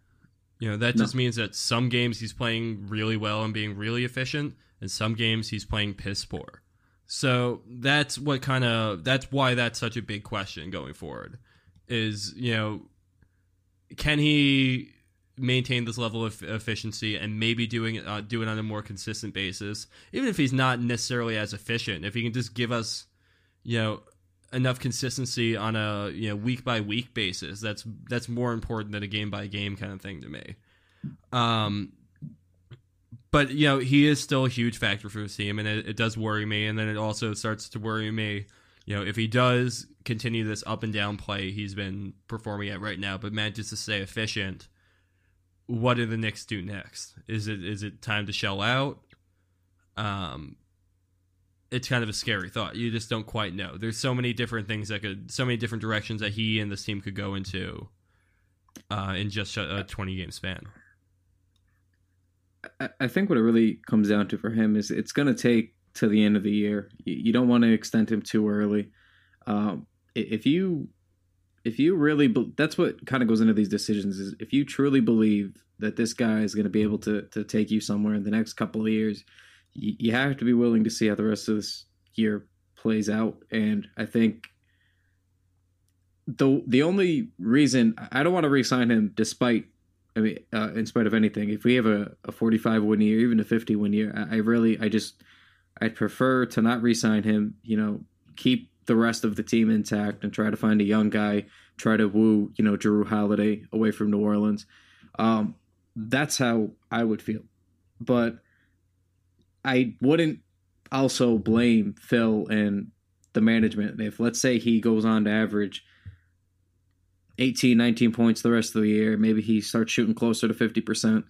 You know that No. just means that some games he's playing really well and being really efficient, and some games he's playing piss poor. So that's what kind of that's why that's such a big question going forward. Is you know can he maintain this level of efficiency and maybe doing uh, do it on a more consistent basis even if he's not necessarily as efficient if he can just give us you know enough consistency on a you know week by week basis that's that's more important than a game by game kind of thing to me um but you know he is still a huge factor for the team, and it, it does worry me. And then it also starts to worry me, you know, if he does continue this up and down play he's been performing at right now, but manages to stay efficient. What do the Knicks do next? Is it is it time to shell out? Um, it's kind of a scary thought. You just don't quite know. There's so many different things that could, so many different directions that he and this team could go into uh, in just a 20 game span. I think what it really comes down to for him is it's going to take to the end of the year. You don't want to extend him too early. Um, if you if you really be, that's what kind of goes into these decisions is if you truly believe that this guy is going to be able to to take you somewhere in the next couple of years, you, you have to be willing to see how the rest of this year plays out. And I think the the only reason I don't want to re-sign him, despite I mean, uh, in spite of anything, if we have a, a 45 win year, even a 50 win year, I, I really, I just, I'd prefer to not re-sign him. You know, keep the rest of the team intact and try to find a young guy, try to woo, you know, Jrue Holiday away from New Orleans. Um, that's how I would feel. But I wouldn't also blame Phil and the management if, let's say, he goes on to average 18, 19 points the rest of the year. Maybe he starts shooting closer to 50%,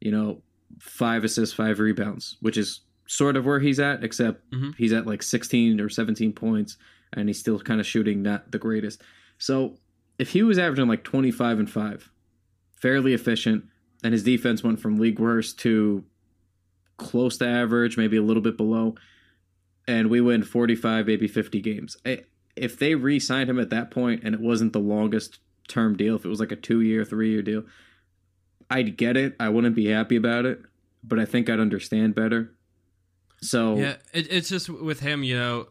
you know, five assists, five rebounds, which is sort of where he's at, except mm-hmm. he's at like 16 or 17 points and he's still kind of shooting not the greatest. So if he was averaging like 25 and 5, fairly efficient, and his defense went from league worst to close to average, maybe a little bit below, and we win 45, maybe 50 games. Eh, if they re signed him at that point and it wasn't the longest term deal, if it was like a two year, three year deal, I'd get it. I wouldn't be happy about it, but I think I'd understand better. So yeah, it, it's just with him, you know,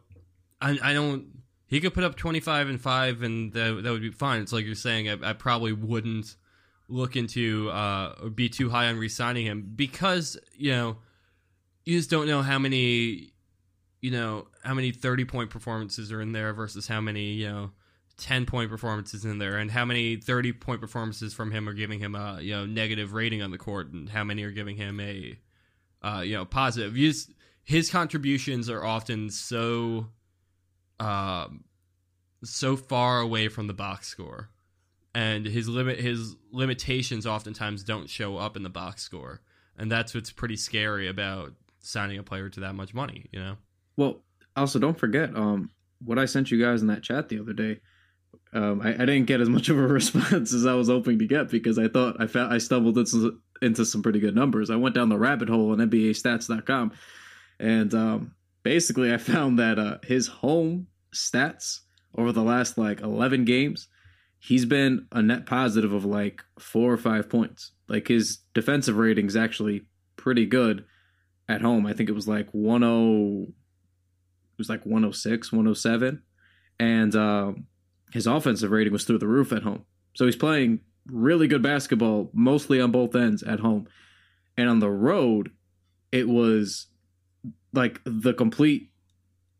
I I don't. He could put up twenty five and five, and that that would be fine. It's like you're saying. I, I probably wouldn't look into uh or be too high on re-signing him because you know you just don't know how many you know how many 30 point performances are in there versus how many you know 10 point performances in there and how many 30 point performances from him are giving him a you know negative rating on the court and how many are giving him a uh, you know positive his, his contributions are often so um so far away from the box score. And his limit his limitations oftentimes don't show up in the box score. And that's what's pretty scary about signing a player to that much money you know? Well also don't forget um what i sent you guys in that chat the other day um, I, I, didn't get as much of a response as I was hoping to get because I thought I found I stumbled into, into some pretty good numbers. I went down the rabbit hole on NBAStats.com, and um, basically I found that uh, his home stats over the last like eleven games, he's been a net positive of like four or five points. Like his defensive rating is actually pretty good at home. I think it was like one oh, it was like 106, 107. and. Um, his offensive rating was through the roof at home. So he's playing really good basketball, mostly on both ends at home. And on the road, it was like the complete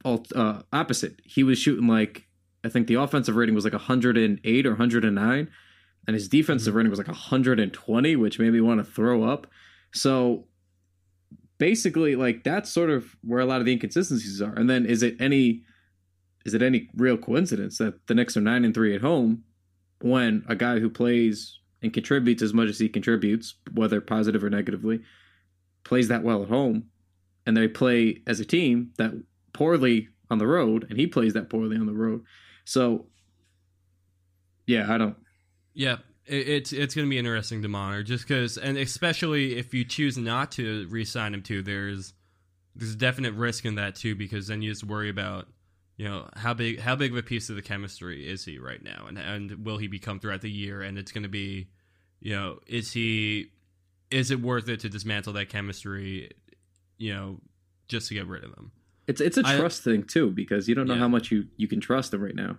uh, opposite. He was shooting like, I think the offensive rating was like 108 or 109, and his defensive mm-hmm. rating was like 120, which made me want to throw up. So basically, like, that's sort of where a lot of the inconsistencies are. And then is it any is it any real coincidence that the Knicks are nine and three at home when a guy who plays and contributes as much as he contributes, whether positive or negatively, plays that well at home, and they play as a team that poorly on the road, and he plays that poorly on the road. So, yeah, I don't. Yeah, it's it's going to be interesting to monitor, just because, and especially if you choose not to re-sign him to, there's there's a definite risk in that too, because then you just worry about you know how big how big of a piece of the chemistry is he right now and and will he become throughout the year and it's going to be you know is he is it worth it to dismantle that chemistry you know just to get rid of him it's it's a trust I, thing too because you don't know yeah. how much you you can trust him right now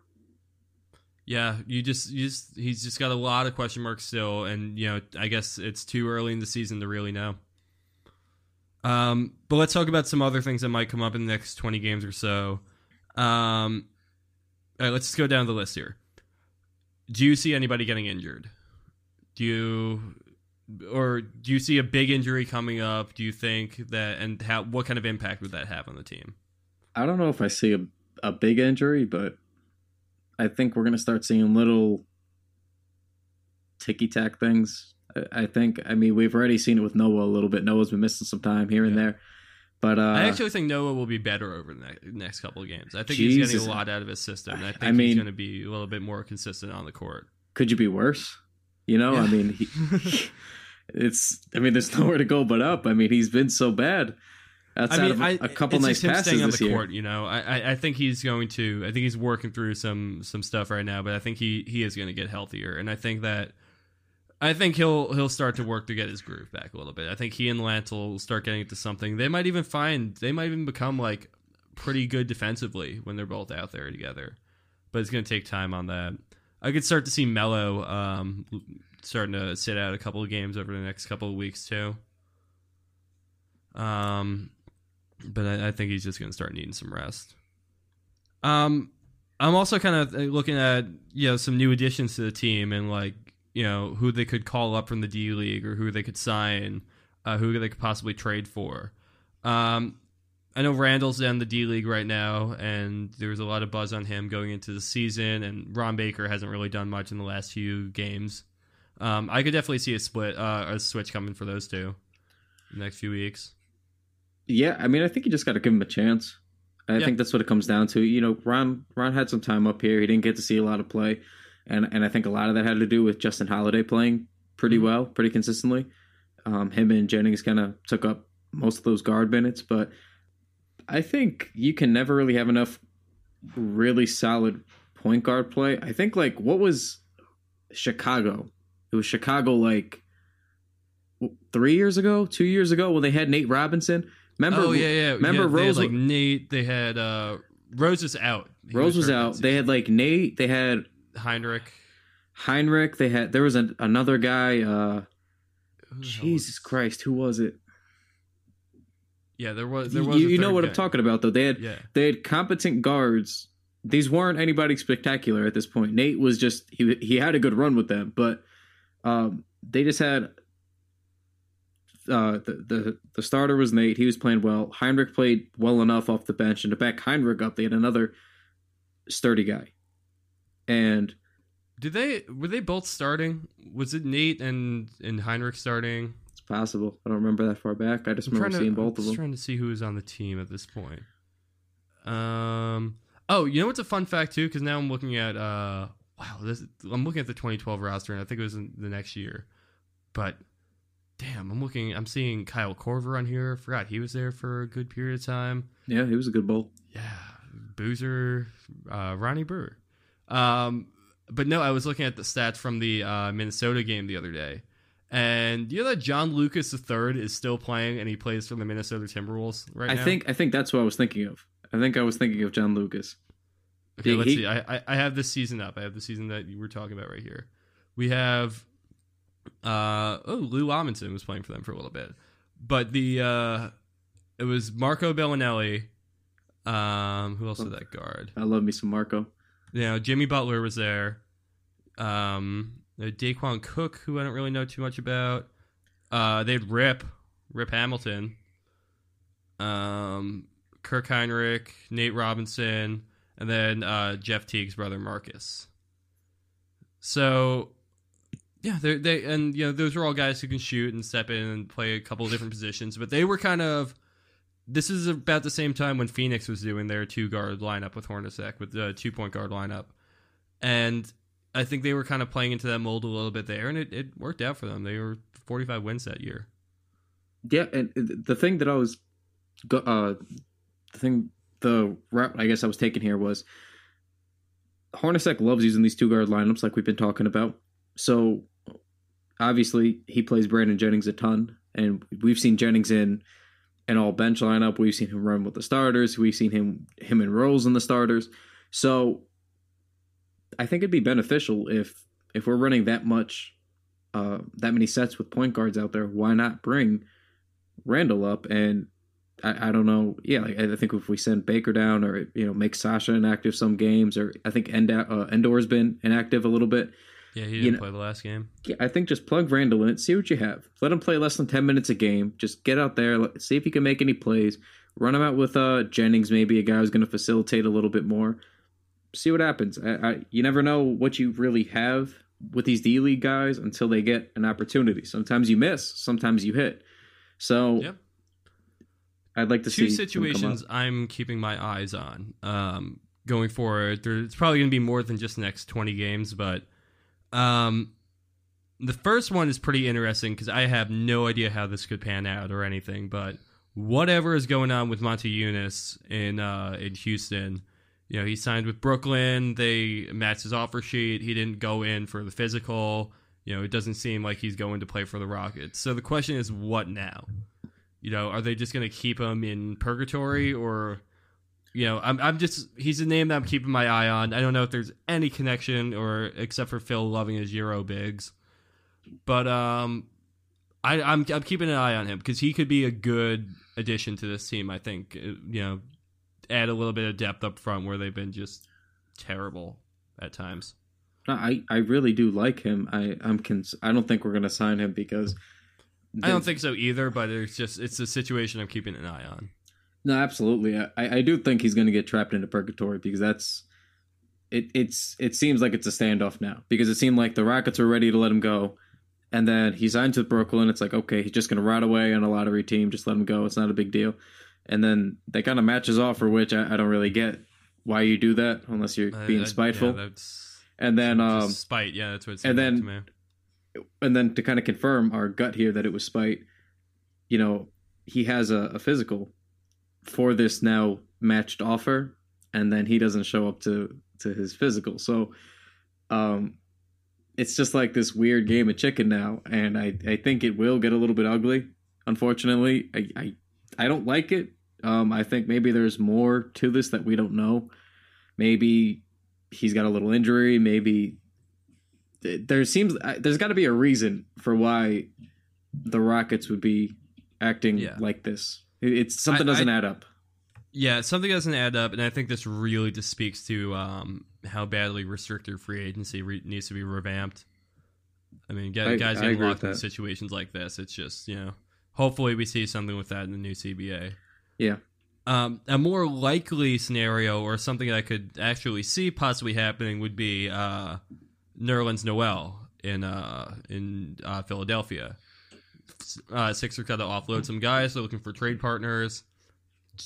yeah you just you just he's just got a lot of question marks still and you know i guess it's too early in the season to really know um but let's talk about some other things that might come up in the next 20 games or so um, all right, let's just go down the list here. Do you see anybody getting injured? Do you or do you see a big injury coming up? Do you think that, and how, what kind of impact would that have on the team? I don't know if I see a, a big injury, but I think we're going to start seeing little ticky tack things. I, I, think, I mean, we've already seen it with Noah a little bit. Noah's been missing some time here and there. But uh, I actually think Noah will be better over the next couple of games. I think Jesus. he's getting a lot out of his system. I think I mean, he's going to be a little bit more consistent on the court. Could you be worse? You know, yeah. I mean, he, it's. I mean, there's nowhere to go but up. I mean, he's been so bad. Outside I mean, of a, I, a couple nice passes on the year. court. You know, I, I think he's going to. I think he's working through some some stuff right now, but I think he he is going to get healthier, and I think that I think he'll he'll start to work to get his groove back a little bit. I think he and Lance will start getting into something. They might even find they might even become like pretty good defensively when they're both out there together. But it's going to take time on that. I could start to see Melo um, starting to sit out a couple of games over the next couple of weeks too. Um, but I, I think he's just going to start needing some rest. Um, I'm also kind of looking at you know some new additions to the team and like you know who they could call up from the D League or who they could sign, uh, who they could possibly trade for. Um, I know Randle's in the D League right now, and there's a lot of buzz on him going into the season. And Ron Baker hasn't really done much in the last few games. Um, I could definitely see a split, uh, a switch coming for those two in the next few weeks. Yeah, I mean, I think you just got to give him a chance. I yeah. think that's what it comes down to. You know, Ron Ron had some time up here. He didn't get to see a lot of play and and I think a lot of that had to do with Justin Holiday playing pretty mm-hmm. well, pretty consistently. Um, him and Jennings kind of took up most of those guard minutes, but I think you can never really have enough really solid point guard play. I think like what was Chicago? It was Chicago like three years ago, two years ago when they had Nate Robinson. Remember? Oh yeah, yeah. Remember yeah, Rose? like Nate. They had uh Rose is out. He Rose was, was out. They had like Nate. They had Hinrich. Hinrich. They had there was an, another guy. Uh, Jesus Christ, who was it? Yeah, there was. There was. You, you know what. I'm talking about, though. They had yeah. they had competent guards. These weren't anybody spectacular at this point. Nate was just he he had a good run with them, but um, they just had uh, the, the the starter was Nate. He was playing well. Hinrich played well enough off the bench, and to back Hinrich up, they had another sturdy guy. And did they were they both starting? Was it Nate and and Hinrich starting? Possible. I don't remember that far back. I just I'm remember seeing to, both I'm of them. Trying to see who was on the team at this point. Um. Oh, you know what's a fun fact too? Because now I'm looking at uh. Wow, this I'm looking at the 2012 roster, and I think it was in the next year. But damn, I'm looking. I'm seeing Kyle Korver on here. I forgot he was there for a good period of time. Yeah, he was a good bowl. Yeah, Boozer, uh, Ronnie Brewer. Um, but no, I was looking at the stats from the uh, Minnesota game the other day, and you know that John Lucas III is still playing, and he plays for the Minnesota Timberwolves right I now. think I think that's what I was thinking of. I think I was thinking of John Lucas. Okay, he, let's he, see. I, I have this season up. I have the season that you were talking about right here. We have uh oh Lou Amundson was playing for them for a little bit, but the uh it was Marco Belinelli. Um, who else oh, was that guard? I love me some Marco you know, Jimmy Butler was there. Um, Daequan Cook, who I don't really know too much about. Uh, they had Rip, Rip Hamilton. Um, Kirk Hinrich, Nate Robinson, and then uh, Jeff Teague's brother Marcus. So, yeah, they they and you know those are all guys who can shoot and step in and play a couple different positions, but they were kind of this is about the same time when Phoenix was doing their two guard lineup with Hornacek with the two point guard lineup, and I think they were kind of playing into that mold a little bit there, and it, it worked out for them. They were forty five wins that year. Yeah, and the thing that I was, uh, the thing the route I guess I was taking here was Hornacek loves using these two guard lineups like we've been talking about. So obviously he plays Brandon Jennings a ton, and we've seen Jennings in an all bench lineup. We've seen him run with the starters. We've seen him him in roles in the starters. So I think it'd be beneficial if if we're running that much uh that many sets with point guards out there, why not bring Randle up and I, I don't know. Yeah, like I think if we send Baker down or you know make Sasha inactive some games, or I think End, uh, Ndour's been inactive a little bit. Yeah, he You didn't know- play the last game. Yeah, I think just plug Randle in, see what you have. Let him play less than ten minutes a game. Just get out there, see if he can make any plays. Run him out with uh, Jennings, maybe a guy who's going to facilitate a little bit more. See what happens. I, I, you never know what you really have with these D League guys until they get an opportunity. Sometimes you miss, sometimes you hit. So Yep. I'd like to Two see come situations. I'm keeping my eyes on um, going forward. There, it's probably going to be more than just the next 20 games, but um, the first one is pretty interesting because I have no idea how this could pan out or anything. But whatever is going on with Motiejunas in uh, in Houston, you know, he signed with Brooklyn. They matched his offer sheet. He didn't go in for the physical. You know, it doesn't seem like he's going to play for the Rockets. So the question is, what now? You know, are they just going to keep him in purgatory or you know, I'm I'm just he's a name that I'm keeping my eye on. I don't know if there's any connection or except for Phil loving his Euro bigs. But um I I'm I'm keeping an eye on him because he could be a good addition to this team, I think. Uh, You know, add a little bit of depth up front where they've been just terrible at times. No, I, I really do like him. I I'm cons- I don't think we're going to sign him because I don't think so either, but it's just it's a situation I'm keeping an eye on. No, absolutely. I, I do think he's going to get trapped into purgatory because that's it. It's it seems like it's a standoff now because it seemed like the Rockets were ready to let him go, and then he signed to Brooklyn. It's like okay, he's just going to ride away on a lottery team. Just let him go. It's not a big deal. And then that kind of matches off for which I, I don't really get why you do that unless you're Uh, being spiteful. Yeah, that's and then um spite. Yeah, that's what it and then- to me. and then to kind of confirm our gut here that it was spite, you know, he has a, a physical for this now matched offer, and then he doesn't show up to to his physical. So, um, it's just like this weird game of chicken now, and I I think it will get a little bit ugly. Unfortunately, I I, I don't like it. Um, I think maybe there's more to this that we don't know. Maybe he's got a little injury. Maybe there seems there's got to be a reason for why the Rockets would be acting Yeah. like this. It's something I- doesn't I- add up. Yeah, something doesn't add up, and I think this really just speaks to um, how badly restricted free agency re- needs to be revamped. I mean, guys, I- guys getting locked in situations like this. It's just you know, hopefully we see something with that in the new CBA. Yeah. Um, a more likely scenario, or something I could actually see possibly happening, would be uh, Nerlens Noel in uh, in uh, Philadelphia. Uh, Sixers got to offload some guys. They're looking for trade partners.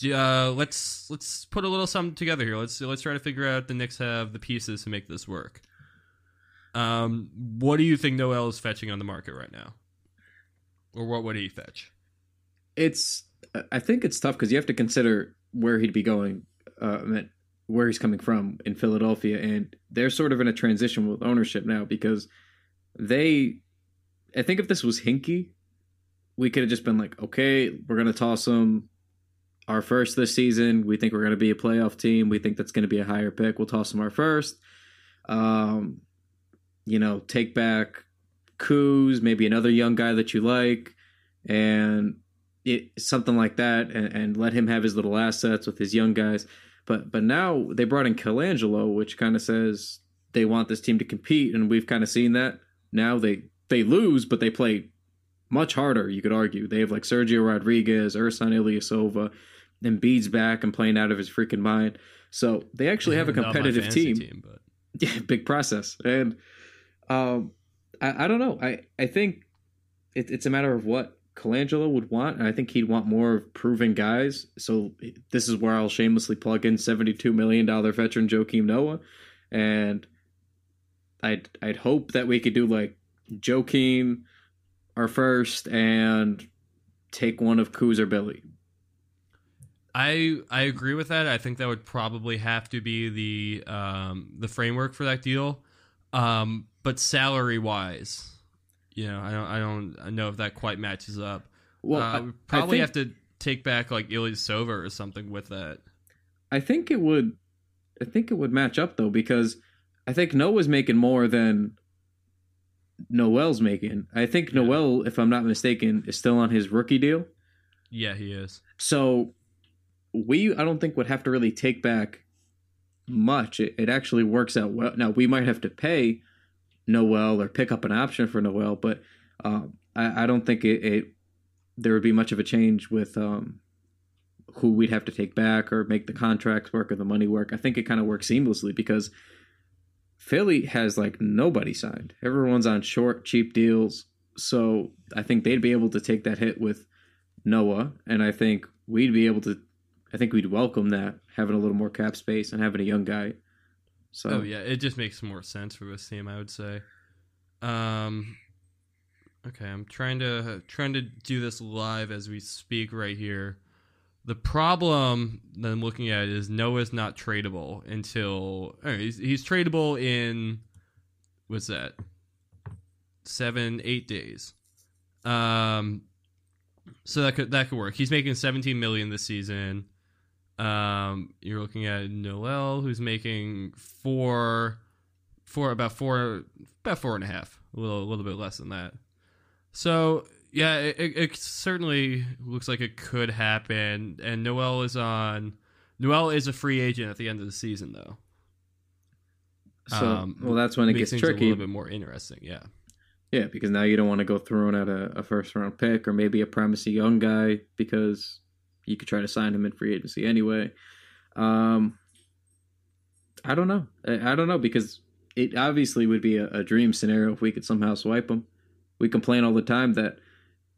Uh, let's let's put a little something together here. Let's let's try to figure out the Knicks have the pieces to make this work. Um, what do you think Noel is fetching on the market right now, or what would he fetch? It's I think it's tough because you have to consider where he'd be going, uh, where he's coming from in Philadelphia, and they're sort of in a transition with ownership now because they. I think if this was Hinkie, we could have just been like, okay, we're gonna toss him our first this season. We think we're gonna be a playoff team. We think that's gonna be a higher pick. We'll toss him our first. Um, you know, take back Kuz, maybe another young guy that you like, and it, something like that, and, and let him have his little assets with his young guys. But but now they brought in Colangelo, which kind of says they want this team to compete, and we've kind of seen that. Now they they lose, but they play much harder. You could argue they have like Sergio Rodriguez, Ersan Ilyasova, and Embiid's back and playing out of his freaking mind. So they actually have a competitive fantasy team. but Yeah, big process. And um I, I don't know. I, I think it, it's a matter of what Colangelo would want, and I think he'd want more of proven guys. So this is where I'll shamelessly plug in seventy-two million dollar veteran Joakim Noah, and I'd I'd hope that we could do like Joakim our first and take one of Kuz or Billy. I I agree with that. I think that would probably have to be the um, the framework for that deal. Um, but salary wise, you know, I don't I don't know if that quite matches up. Well, uh, we probably think- have to take back like Ilyasova or something with that. I think it would. I think it would match up though because I think Noah's making more than Noel's making. I think Yeah. Noel, if I'm not mistaken, is still on his rookie deal. Yeah, he is. So we, I don't think would have to really take back much. It, it actually works out well. Now we might have to pay Noel or pick up an option for Noel, but um, I, I, don't think it, it, there would be much of a change with um, who we'd have to take back or make the contracts work or the money work. I think it kind of works seamlessly because Philly has like nobody signed. Everyone's on short, cheap deals. So I think they'd be able to take that hit with Noah, and I think we'd be able to. I think we'd welcome that having a little more cap space and having a young guy. So oh yeah, it just makes more sense for this team, I would say. Um, okay, I'm trying to trying to do this live as we speak right here. The problem that I'm looking at is Noah's not tradable until he's, he's tradable in what's that seven eight days. Um, so that could that could work. He's making 17 million this season. Um, you're looking at Noel, who's making four, four about four, about four and a half, a little, a little bit less than that. So yeah, it, it certainly looks like it could happen. And Noel is on. Noel is a free agent at the end of the season, though. So, um, well, that's when it gets tricky. A little bit more interesting, yeah. Yeah, because now you don't want to go throwing out a, a first round pick or maybe a promising young guy because you could try to sign him in free agency anyway. Um, I don't know. I, I don't know because it obviously would be a, a, dream scenario if we could somehow swipe him. We complain all the time that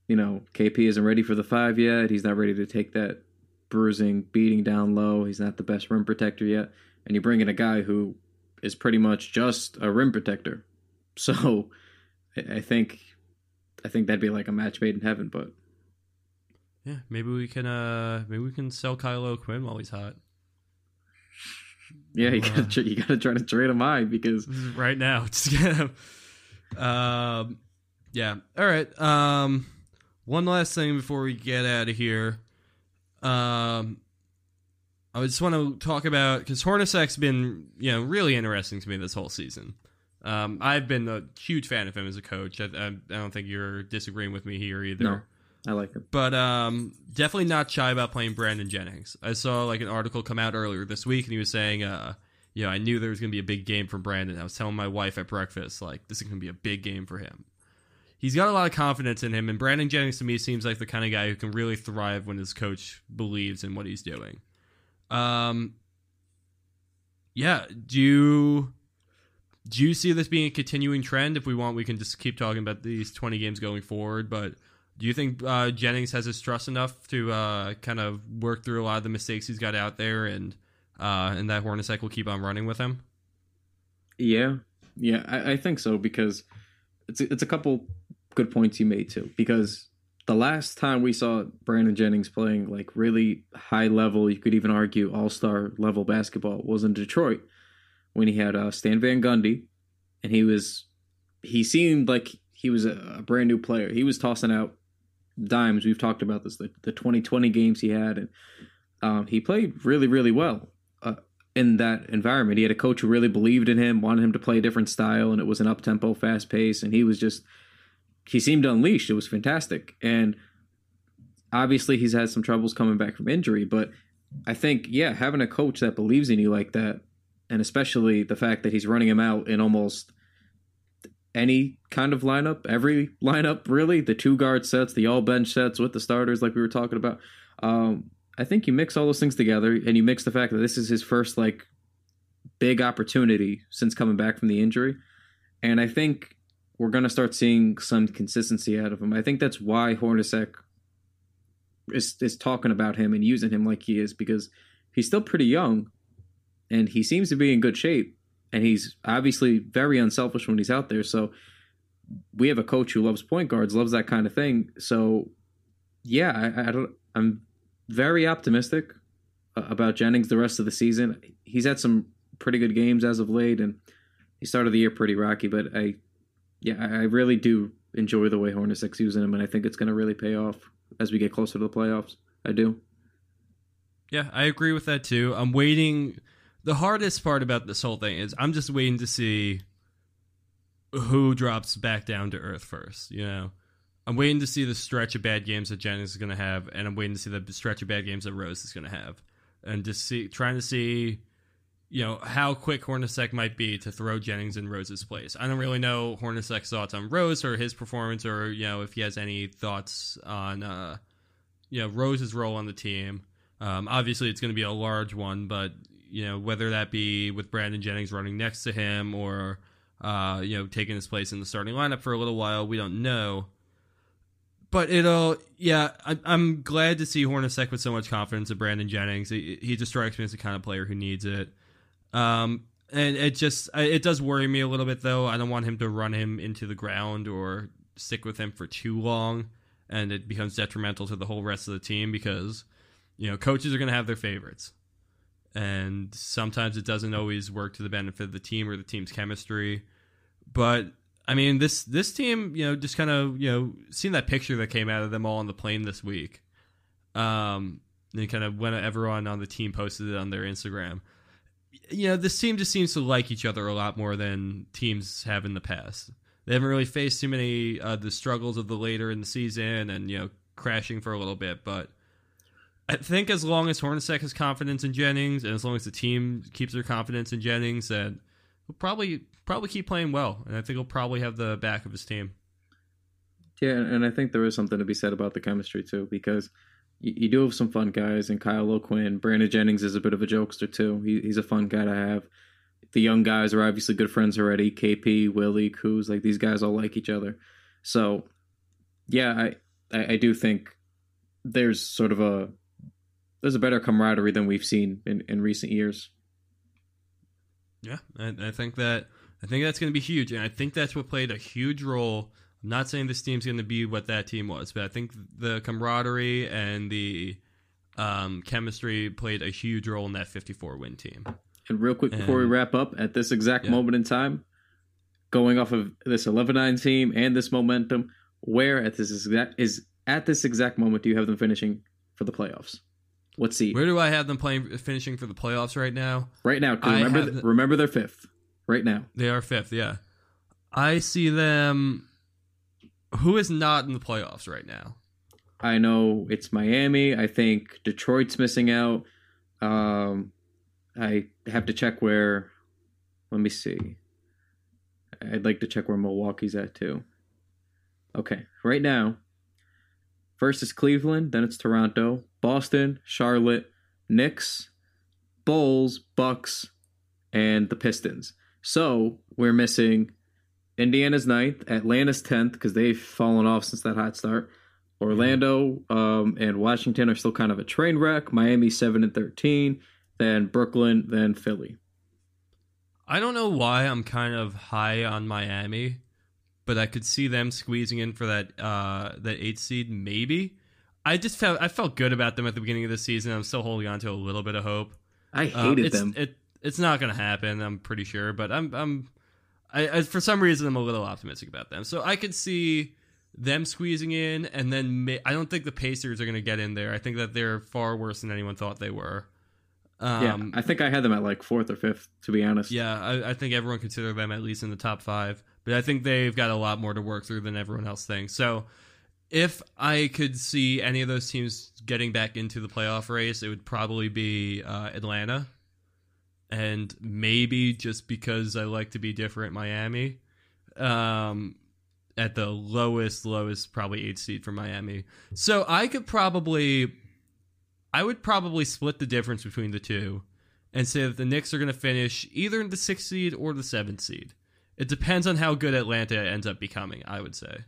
you know KP isn't ready for the five yet. He's not ready to take that bruising, beating down low. He's not the best rim protector yet. And you bring in a guy who is pretty much just a rim protector. So I think I think that'd be like a match made in heaven. But yeah, maybe we can uh maybe we can sell Kyle O'Quinn while he's hot. Yeah, you uh, gotta you gotta try to trade him high because right now it's gonna. Um, yeah. All right. Um, one last thing before we get out of here. Um, I just want to talk about because Hornacek's been you know really interesting to me this whole season. Um, I've been a huge fan of him as a coach. I, I, I, don't think you're disagreeing with me here either. No, I like him. But um, definitely not shy about playing Brandon Jennings. I saw like an article come out earlier this week, and he was saying, uh, you know, I knew there was going to be a big game for Brandon. I was telling my wife at breakfast, like, this is going to be a big game for him. He's got a lot of confidence in him, and Brandon Jennings to me seems like the kind of guy who can really thrive when his coach believes in what he's doing. Um, yeah, do you do you see this being a continuing trend? If we want, we can just keep talking about these 20 games going forward. But do you think uh, Jennings has his trust enough to uh, kind of work through a lot of the mistakes he's got out there, and uh, and that Hornacek will keep on running with him? Yeah, yeah, I, I think so because it's it's a couple good points you made too. Because the last time we saw Brandon Jennings playing like really high level, you could even argue all star level basketball was in Detroit when he had uh, Stan Van Gundy, and he was he seemed like he was a, brand new player. He was tossing out dimes. We've talked about this, the, the 2020 games he had, and um, he played really, really well uh, in that environment. He had a coach who really believed in him, wanted him to play a different style, and it was an up tempo, fast pace, and he was just he seemed unleashed. It was fantastic, and obviously he's had some troubles coming back from injury, but I think yeah, having a coach that believes in you like that and especially the fact that he's running him out in almost any kind of lineup, every lineup really, the two guard sets, the all bench sets with the starters, like we were talking about. Um, I think you mix all those things together, and you mix the fact that this is his first like big opportunity since coming back from the injury, and I think we're gonna start seeing some consistency out of him. I think that's why Hornacek is is talking about him and using him like he is because he's still pretty young, and he seems to be in good shape. And he's obviously very unselfish when he's out there. So we have a coach who loves point guards, loves that kind of thing. So yeah, I, I don't. I'm very optimistic about Jennings the rest of the season. He's had some pretty good games as of late, and he started the year pretty rocky. But I, yeah, I really do enjoy the way Hornacek's using him, and I think it's going to really pay off as we get closer to the playoffs. I do. Yeah, I agree with that too. I'm waiting the hardest part about this whole thing is I'm just waiting to see who drops back down to earth first. You know, I'm waiting to see the stretch of bad games that Jennings is going to have, and I'm waiting to see the stretch of bad games that Rose is going to have, and just see trying to see you know how quick Hornacek might be to throw Jennings in Rose's place. I don't really know Hornacek's thoughts on Rose or his performance, or you know if he has any thoughts on uh, you know Rose's role on the team. Um, obviously, it's going to be a large one, but you know whether that be with Brandon Jennings running next to him or uh, you know taking his place in the starting lineup for a little while, we don't know. But it'll, yeah, I, I'm glad to see Hornacek with so much confidence in Brandon Jennings. He, he just strikes me as the kind of player who needs it. Um, and it just it does worry me a little bit though. I don't want him to run him into the ground or stick with him for too long, and it becomes detrimental to the whole rest of the team because you know coaches are going to have their favorites, and sometimes it doesn't always work to the benefit of the team or the team's chemistry. But I mean, this this team, you know, just kind of you know, seeing that picture that came out of them all on the plane this week. Um, and kind of when everyone on the team posted it on their Instagram you know, this team just seems to like each other a lot more than teams have in the past. They haven't really faced too many uh, the struggles of the later in the season and you know crashing for a little bit, but I think as long as Hornacek has confidence in Jennings and as long as the team keeps their confidence in Jennings, then he'll probably probably keep playing well, and I think he'll probably have the back of his team. Yeah, and I think there is something to be said about the chemistry too, because you, do have some fun guys, and Kyle O'Quinn, Brandon Jennings is a bit of a jokester too. He, he's a fun guy to have. The young guys are obviously good friends already. KP, Willie, Kuz, like these guys all like each other. So, yeah, I, I do think there's sort of a there's a better camaraderie than we've seen in, in recent years. Yeah, I, I think that I think that's going to be huge, and I think that's what played a huge role I'm not saying this team's going to be what that team was, but I think the camaraderie and the um, chemistry played a huge role in that 54 win team. And real quick before and, we wrap up, at this exact yeah. moment in time, going off of this 11-9 team and this momentum, where at this exact is at this exact moment do you have them finishing for the playoffs? What seed? Where do I have them playing finishing for the playoffs right now? Right now, remember the, remember they're fifth. Right now, they are fifth. Yeah, I see them who is not in the playoffs right now? I know it's Miami. I think Detroit's missing out. Um, I have to check where. Let me see. I'd like to check where Milwaukee's at too. Okay, right now, first is Cleveland, then it's Toronto, Boston, Charlotte, Knicks, Bulls, Bucks, and the Pistons. So we're missing Indiana's ninth, Atlanta's tenth because they've fallen off since that hot start. Orlando um, and Washington are still kind of a train wreck. Miami seven and thirteen, then Brooklyn, then Philly. I don't know why I'm kind of high on Miami, but I could see them squeezing in for that uh, that eight seed maybe. I just felt I felt good about them at the beginning of the season. I'm still holding on to a little bit of hope. I hated um, them. It, it's not going to happen. I'm pretty sure, but I'm I'm I, I, for some reason I'm a little optimistic about them. So I could see them squeezing in, and then may, I don't think the Pacers are going to get in there. I think that they're far worse than anyone thought they were. Um, yeah, I think I had them at like fourth or fifth, to be honest. Yeah, I, I think everyone considered them at least in the top five, but I think they've got a lot more to work through than everyone else thinks. So if I could see any of those teams getting back into the playoff race, it would probably be uh, Atlanta and maybe just because I like to be different, Miami. Um, at the lowest, lowest, probably eight seed for Miami. So I could probably, I would probably split the difference between the two, and say that the Knicks are going to finish either in the sixth seed or the seventh seed. It depends on how good Atlanta ends up becoming. I would say.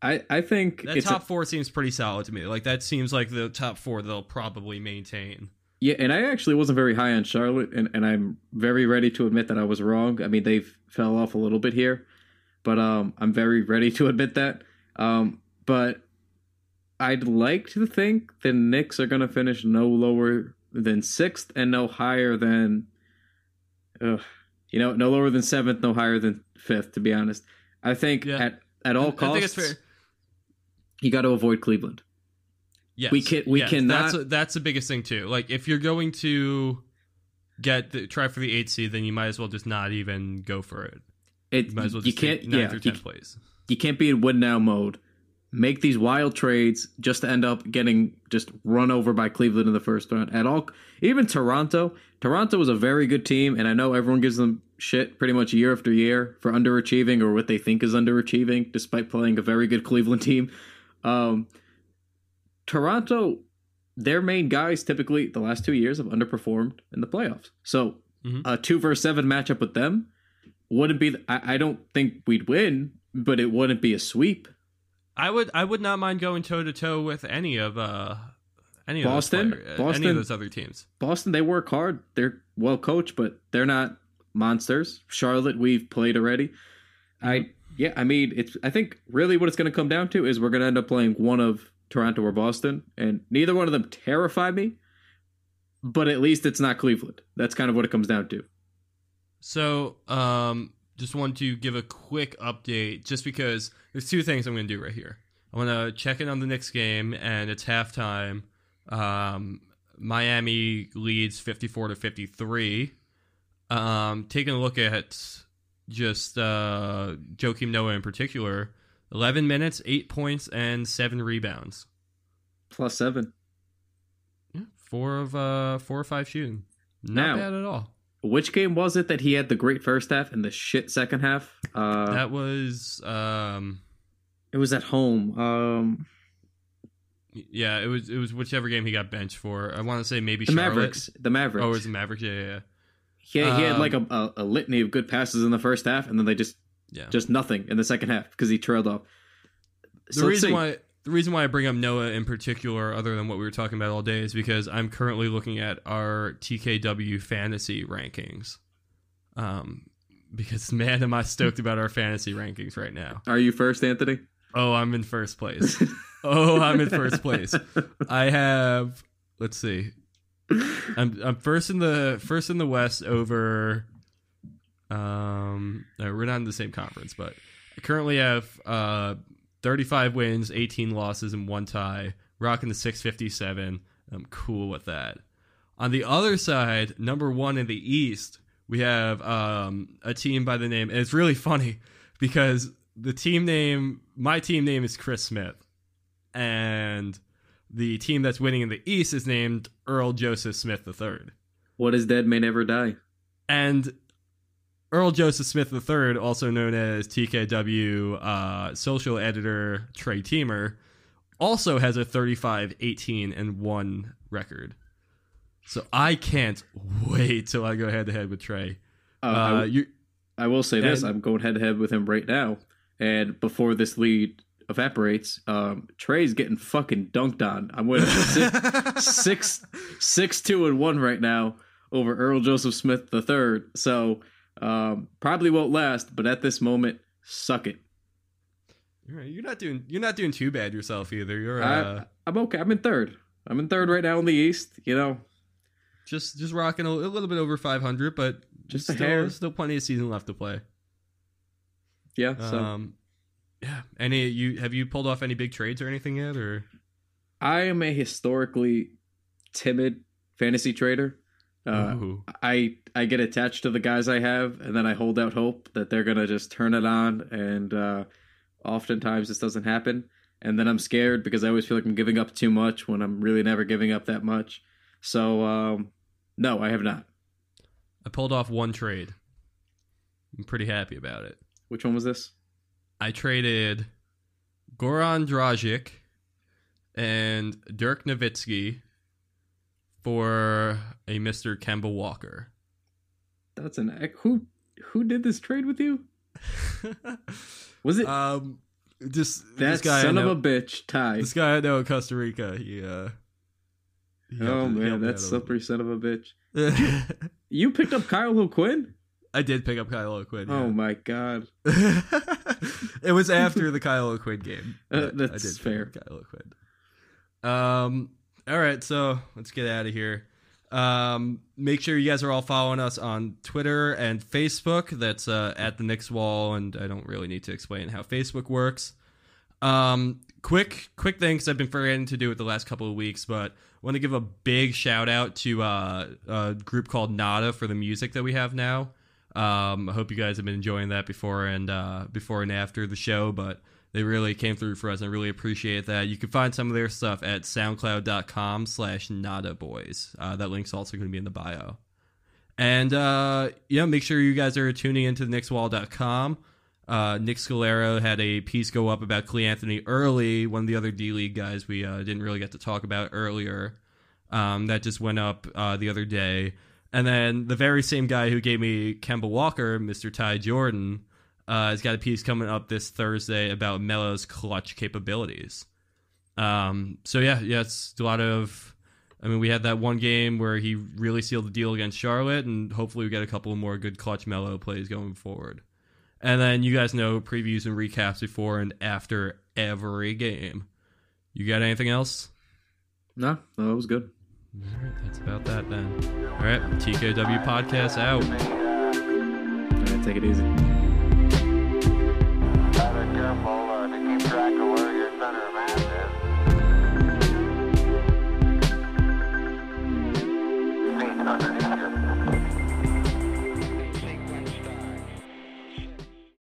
I, I think that top a, four seems pretty solid to me. Like that seems like the top four they'll probably maintain. Yeah, and I actually wasn't very high on Charlotte, and, and I'm very ready to admit that I was wrong. I mean, they've fell off a little bit here, but um, I'm very ready to admit that. Um, but I'd like to think the Knicks are going to finish no lower than sixth and no higher than, uh, you know, no lower than seventh, no higher than fifth. To be honest, I think yeah. at at all costs, you got to avoid Cleveland. Yes, we can. We yes, cannot. That's a, that's the biggest thing too. Like if you're going to get the, try for the eight seed, then you might as well just not even go for it. It you might as well. you can't. yeah, you, place. You can't be in win now mode make these wild trades just to end up getting just run over by Cleveland in the first round at all. Even Toronto, Toronto was a very good team, and I know everyone gives them shit pretty much year after year for underachieving or what they think is underachieving, despite playing a very good Cleveland team. Um, Toronto, their main guys typically the last two years have underperformed in the playoffs. So Mhm. a two versus seven matchup with them wouldn't be. I, I don't think we'd win, but it wouldn't be a sweep. I would I would not mind going toe to toe with any of uh any of Boston? those players, uh, any Boston? of those other teams. Boston, they work hard. They're well coached, but they're not monsters. Charlotte, we've played already. I yeah, I mean, it's. I think really what it's going to come down to is we're going to end up playing one of Toronto or Boston, and neither one of them terrify me. But at least it's not Cleveland. That's kind of what it comes down to. So, um, just want to give a quick update, just because there's two things I'm going to do right here. I want to check in on the Knicks game, and it's halftime. Um, Miami leads 54 to 53. Um, taking a look at just uh, Joakim Noah in particular, 11 minutes, eight points, and seven rebounds. Plus seven. Yeah, four of uh, four or five shooting. Not Now- bad at all. Which game was it that he had the great first half and the shit second half? Uh, That was um, it was at home. Um, Yeah, it was it was whichever game he got benched for. I want to say maybe the Charlotte. Mavericks. The Mavericks. Oh, it was the Mavericks. Yeah, yeah, yeah. he, he had um, like a, a, a litany of good passes in the first half, and then they just yeah. just nothing in the second half because he trailed off. the So let's reason why the reason why I bring up Noah in particular, other than what we were talking about all day, is because I'm currently looking at our TKW fantasy rankings. Um, because man, am I stoked about our fantasy rankings right now. Are you first, Anthony? Oh, I'm in first place. oh, I'm in first place. I have. Let's see. I'm I'm first in the first in the West over. Um, no, we're not in the same conference, but I currently have uh 35 wins, 18 losses, and one tie. Rocking the 657. I'm cool with that. On the other side, number one in the East, we have um a team by the name. And it's really funny because the team name, my team name is Chris Smith, and the team that's winning in the East is named Earl Joseph Smith III. what is dead may never die. And Earl Joseph Smith III, also known as TKW uh, social editor Trey Teamer, also has a 35, 18, and 1 record. So I can't wait till I go head to head with Trey. Uh, Uh, I, you, I will say this: I'm going head to head with him right now, and before this lead evaporates, um, Trey's getting fucking dunked on. I'm winning six, six, six, two, and one right now over Earl Joseph Smith the third. So um, probably won't last, but at this moment, suck it. you're not doing you're not doing too bad yourself either. You're I, uh, I'm okay. I'm in third. I'm in third right now in the East. You know, just just rocking a, a little bit over 500, but Just still, still plenty of season left to play. Yeah. So Um, yeah. Any you have you pulled off any big trades or anything yet? Or I am a historically timid fantasy trader. Uh, I I get attached to the guys I have, and then I hold out hope that they're gonna just turn it on. And uh, oftentimes this doesn't happen, and then I'm scared because I always feel like I'm giving up too much when I'm really never giving up that much. So um, no, I have not. I pulled off one trade. I'm pretty happy about it. Which one was this? I traded Goran Dragic and Dirk Nowitzki for a Mr. Kemba Walker. That's an who who did this trade with you? Was it um, just this that guy I son of a bitch? Ty. This guy I know in Costa Rica. He uh. he Oh man, that slippery son of a bitch. little. You picked up Kyle O'Quinn? I did pick up Kyle O'Quinn. Oh my god. it was after the Kyle O'Quinn game. Uh, that's pick fair. up Kyle O'Quinn. Um. All right, so let's get out of here. Um, make sure you guys are all following us on Twitter and Facebook. That's uh, at the Knicks Wall, and I don't really need to explain how Facebook works. Um, quick, quick thing, 'cause I've been forgetting to do it the last couple of weeks, but I want to give a big shout out to uh, a group called Nada for the music that we have now. Um, I hope you guys have been enjoying that before and uh, before and after the show, but they really came through for us. and I really appreciate that. You can find some of their stuff at soundcloud.com slash nada boys. Uh, that link's also going to be in the bio. And uh, yeah, make sure you guys are tuning into knickswall.com. Uh, Nick Scalero had a piece go up about Cleanthony Early, one of the other D League guys we uh, didn't really get to talk about earlier. Um, that just went up uh, the other day. And then the very same guy who gave me Kemba Walker, Mr. Ty Jordan, uh, has got a piece coming up this Thursday about Melo's clutch capabilities. Um, so yeah, yeah, it's a lot of. I mean, we had that one game where he really sealed the deal against Charlotte, and hopefully we get a couple more good clutch Melo plays going forward. And then you guys know previews and recaps before and after every game. You got anything else? No, no, it was good. All right, that's about that then. All right, TKW podcast out. All right, take it easy.